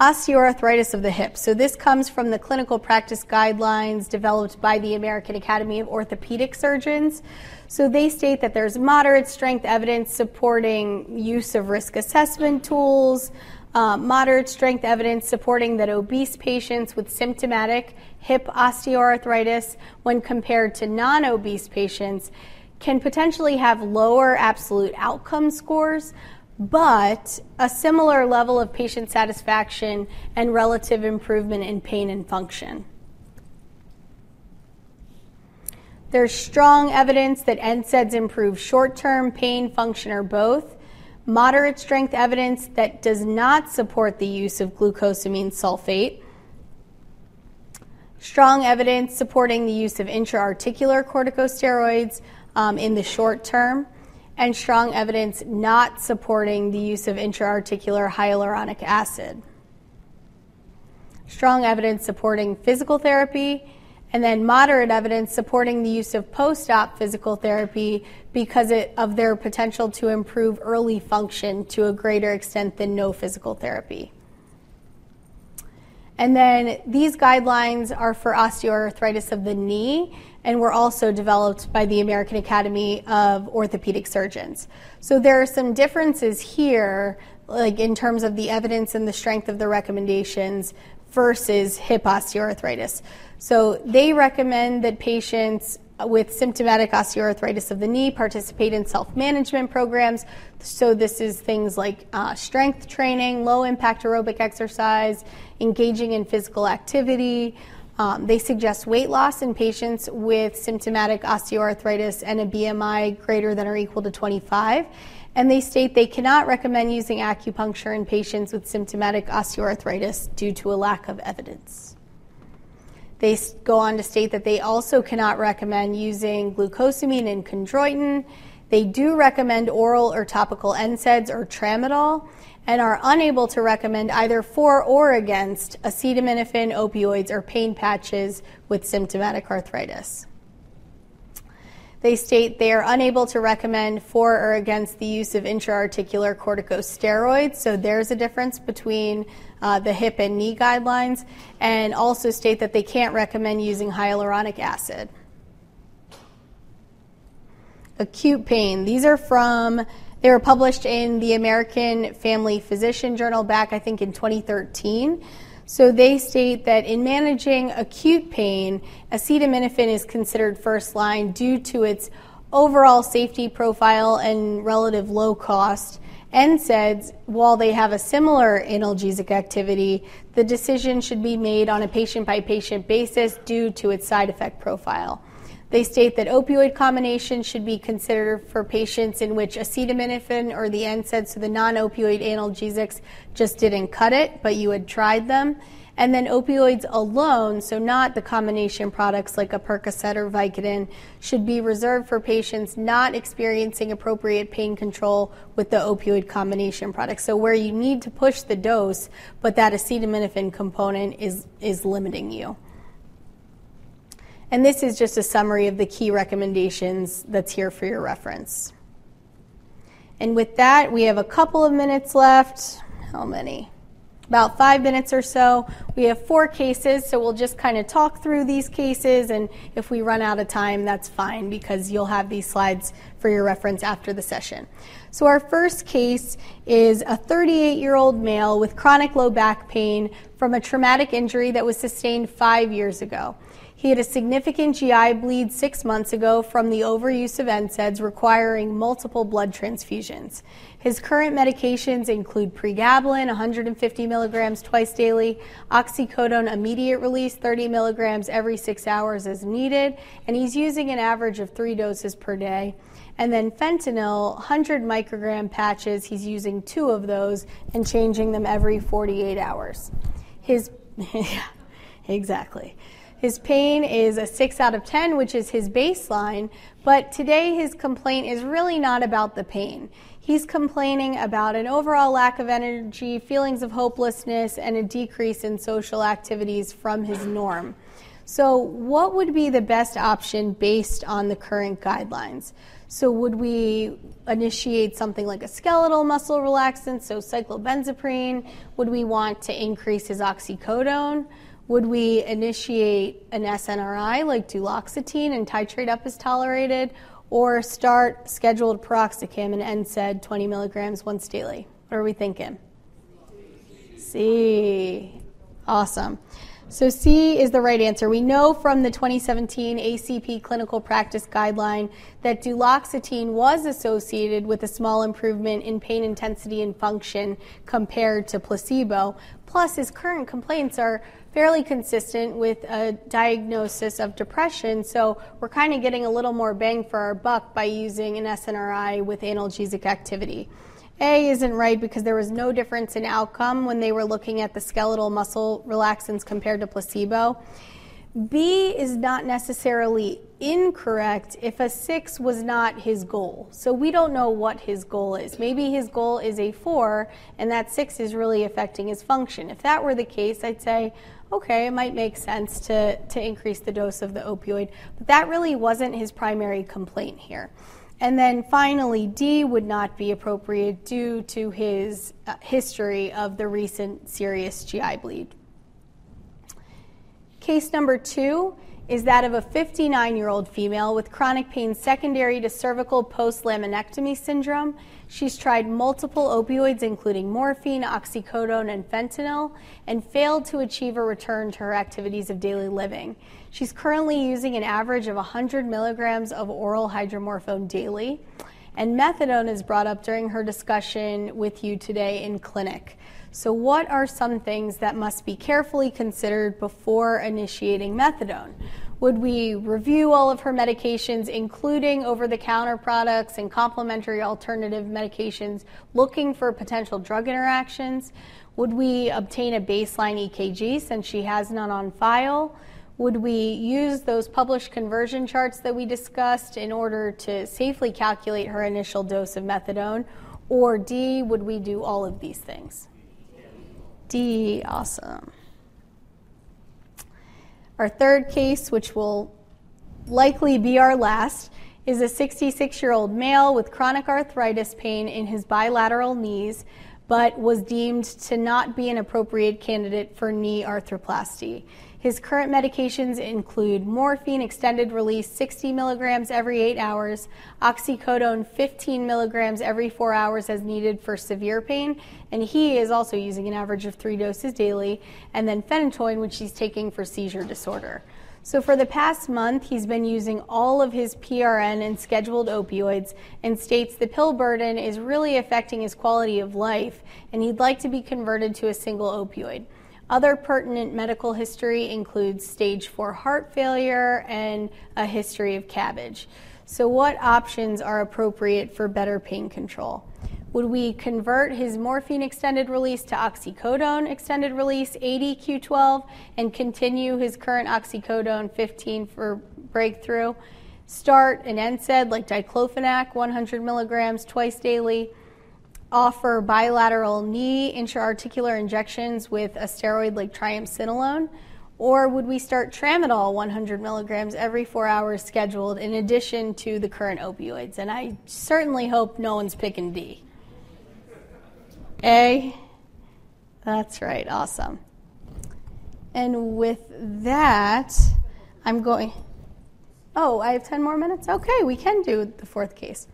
Osteoarthritis of the hip. So, this comes from the clinical practice guidelines developed by the American Academy of Orthopedic Surgeons. So, they state that there's moderate strength evidence supporting use of risk assessment tools, uh, moderate strength evidence supporting that obese patients with symptomatic hip osteoarthritis, when compared to non obese patients, can potentially have lower absolute outcome scores, but a similar level of patient satisfaction and relative improvement in pain and function. There's strong evidence that NSAIDs improve short term pain, function, or both moderate strength evidence that does not support the use of glucosamine sulfate, strong evidence supporting the use of intraarticular corticosteroids um, in the short term, and strong evidence not supporting the use of intraarticular hyaluronic acid. Strong evidence supporting physical therapy and then moderate evidence supporting the use of post op physical therapy because of their potential to improve early function to a greater extent than no physical therapy. And then these guidelines are for osteoarthritis of the knee and were also developed by the American Academy of Orthopedic Surgeons. So there are some differences here, like in terms of the evidence and the strength of the recommendations versus hip osteoarthritis. So they recommend that patients with symptomatic osteoarthritis of the knee participate in self management programs. So, this is things like uh, strength training, low impact aerobic exercise, engaging in physical activity. Um, they suggest weight loss in patients with symptomatic osteoarthritis and a BMI greater than or equal to 25 and they state they cannot recommend using acupuncture in patients with symptomatic osteoarthritis due to a lack of evidence. They go on to state that they also cannot recommend using glucosamine and chondroitin. They do recommend oral or topical NSAIDs or tramadol and are unable to recommend either for or against acetaminophen, opioids, or pain patches with symptomatic arthritis. They state they are unable to recommend for or against the use of intraarticular corticosteroids. So there's a difference between uh, the hip and knee guidelines, and also state that they can't recommend using hyaluronic acid. Acute pain. These are from, they were published in the American Family Physician Journal back, I think, in 2013. So they state that in managing acute pain, acetaminophen is considered first line due to its overall safety profile and relative low cost. NSAIDs, while they have a similar analgesic activity, the decision should be made on a patient by patient basis due to its side effect profile. They state that opioid combinations should be considered for patients in which acetaminophen or the NSAIDs, so the non opioid analgesics, just didn't cut it, but you had tried them. And then opioids alone, so not the combination products like a Percocet or Vicodin, should be reserved for patients not experiencing appropriate pain control with the opioid combination products. So where you need to push the dose, but that acetaminophen component is, is limiting you. And this is just a summary of the key recommendations that's here for your reference. And with that, we have a couple of minutes left. How many? about five minutes or so. We have four cases, so we'll just kind of talk through these cases, and if we run out of time, that's fine because you'll have these slides for your reference after the session. So, our first case is a 38 year old male with chronic low back pain from a traumatic injury that was sustained five years ago. He had a significant GI bleed six months ago from the overuse of NSAIDs requiring multiple blood transfusions. His current medications include pregabalin, 150 milligrams twice daily, oxycodone immediate release, 30 milligrams every six hours as needed, and he's using an average of three doses per day. And then fentanyl, 100 microgram patches, he's using two of those and changing them every 48 hours. His, *laughs* yeah, exactly. His pain is a 6 out of 10, which is his baseline, but today his complaint is really not about the pain. He's complaining about an overall lack of energy, feelings of hopelessness, and a decrease in social activities from his norm. So, what would be the best option based on the current guidelines? So, would we initiate something like a skeletal muscle relaxant, so cyclobenzaprine? Would we want to increase his oxycodone? Would we initiate an SNRI like duloxetine and titrate up as tolerated, or start scheduled piroxicam and NSAID 20 milligrams once daily? What are we thinking? C. Awesome. So C is the right answer. We know from the 2017 ACP clinical practice guideline that duloxetine was associated with a small improvement in pain intensity and function compared to placebo. Plus, his current complaints are fairly consistent with a diagnosis of depression. So we're kind of getting a little more bang for our buck by using an SNRI with analgesic activity. A isn't right because there was no difference in outcome when they were looking at the skeletal muscle relaxants compared to placebo. B is not necessarily incorrect if a six was not his goal. So we don't know what his goal is. Maybe his goal is a four, and that six is really affecting his function. If that were the case, I'd say, okay, it might make sense to, to increase the dose of the opioid. But that really wasn't his primary complaint here. And then finally, D would not be appropriate due to his uh, history of the recent serious GI bleed. Case number two is that of a 59 year old female with chronic pain secondary to cervical post laminectomy syndrome. She's tried multiple opioids, including morphine, oxycodone, and fentanyl, and failed to achieve a return to her activities of daily living. She's currently using an average of 100 milligrams of oral hydromorphone daily. And methadone is brought up during her discussion with you today in clinic. So, what are some things that must be carefully considered before initiating methadone? Would we review all of her medications, including over the counter products and complementary alternative medications, looking for potential drug interactions? Would we obtain a baseline EKG since she has none on file? Would we use those published conversion charts that we discussed in order to safely calculate her initial dose of methadone? Or D, would we do all of these things? D, awesome. Our third case, which will likely be our last, is a 66 year old male with chronic arthritis pain in his bilateral knees, but was deemed to not be an appropriate candidate for knee arthroplasty. His current medications include morphine extended release 60 milligrams every eight hours, oxycodone 15 milligrams every four hours as needed for severe pain, and he is also using an average of three doses daily, and then phenytoin, which he's taking for seizure disorder. So, for the past month, he's been using all of his PRN and scheduled opioids and states the pill burden is really affecting his quality of life, and he'd like to be converted to a single opioid. Other pertinent medical history includes stage 4 heart failure and a history of CABG. So, what options are appropriate for better pain control? Would we convert his morphine extended release to oxycodone extended release 80 Q12 and continue his current oxycodone 15 for breakthrough? Start an NSAID like diclofenac 100 milligrams twice daily offer bilateral knee intraarticular injections with a steroid like triamcinolone? Or would we start tramadol 100 milligrams every four hours scheduled in addition to the current opioids? And I certainly hope no one's picking D. A? That's right. Awesome. And with that, I'm going. Oh, I have 10 more minutes? Okay, we can do the fourth case.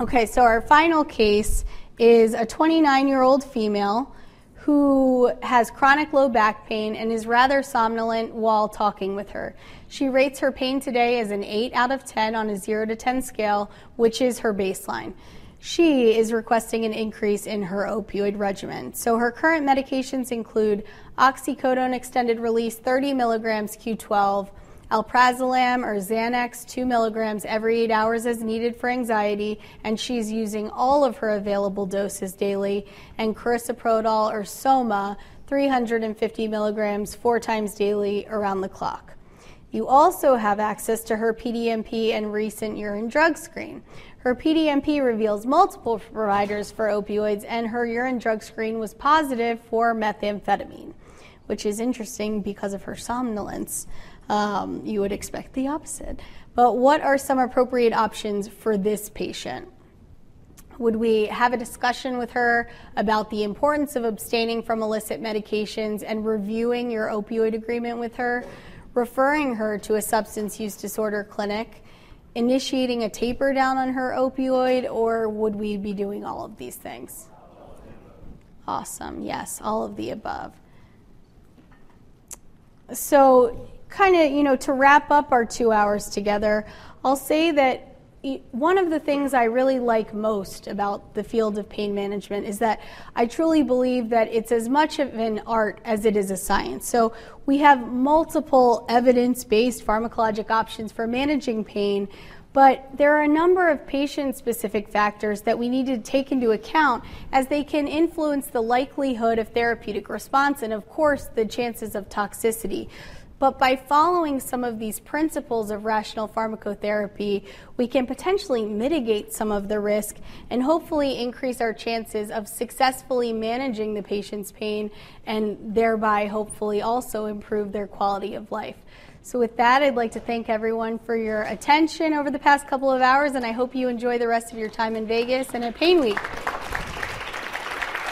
Okay, so our final case is a 29 year old female who has chronic low back pain and is rather somnolent while talking with her. She rates her pain today as an 8 out of 10 on a 0 to 10 scale, which is her baseline. She is requesting an increase in her opioid regimen. So her current medications include oxycodone extended release 30 milligrams Q12, alprazolam or Xanax 2 milligrams every 8 hours as needed for anxiety, and she's using all of her available doses daily, and carisoprodol or Soma 350 milligrams four times daily around the clock. You also have access to her PDMP and recent urine drug screen. Her PDMP reveals multiple providers for opioids, and her urine drug screen was positive for methamphetamine, which is interesting because of her somnolence. Um, you would expect the opposite. But what are some appropriate options for this patient? Would we have a discussion with her about the importance of abstaining from illicit medications and reviewing your opioid agreement with her, referring her to a substance use disorder clinic, initiating a taper down on her opioid, or would we be doing all of these things? Awesome. Yes, all of the above. So, kind of, you know, to wrap up our two hours together, I'll say that one of the things I really like most about the field of pain management is that I truly believe that it's as much of an art as it is a science. So we have multiple evidence based pharmacologic options for managing pain, but there are a number of patient specific factors that we need to take into account as they can influence the likelihood of therapeutic response and, of course, the chances of toxicity. But by following some of these principles of rational pharmacotherapy, we can potentially mitigate some of the risk and hopefully increase our chances of successfully managing the patient's pain and thereby hopefully also improve their quality of life. So, with that, I'd like to thank everyone for your attention over the past couple of hours, and I hope you enjoy the rest of your time in Vegas and at PAINWeek.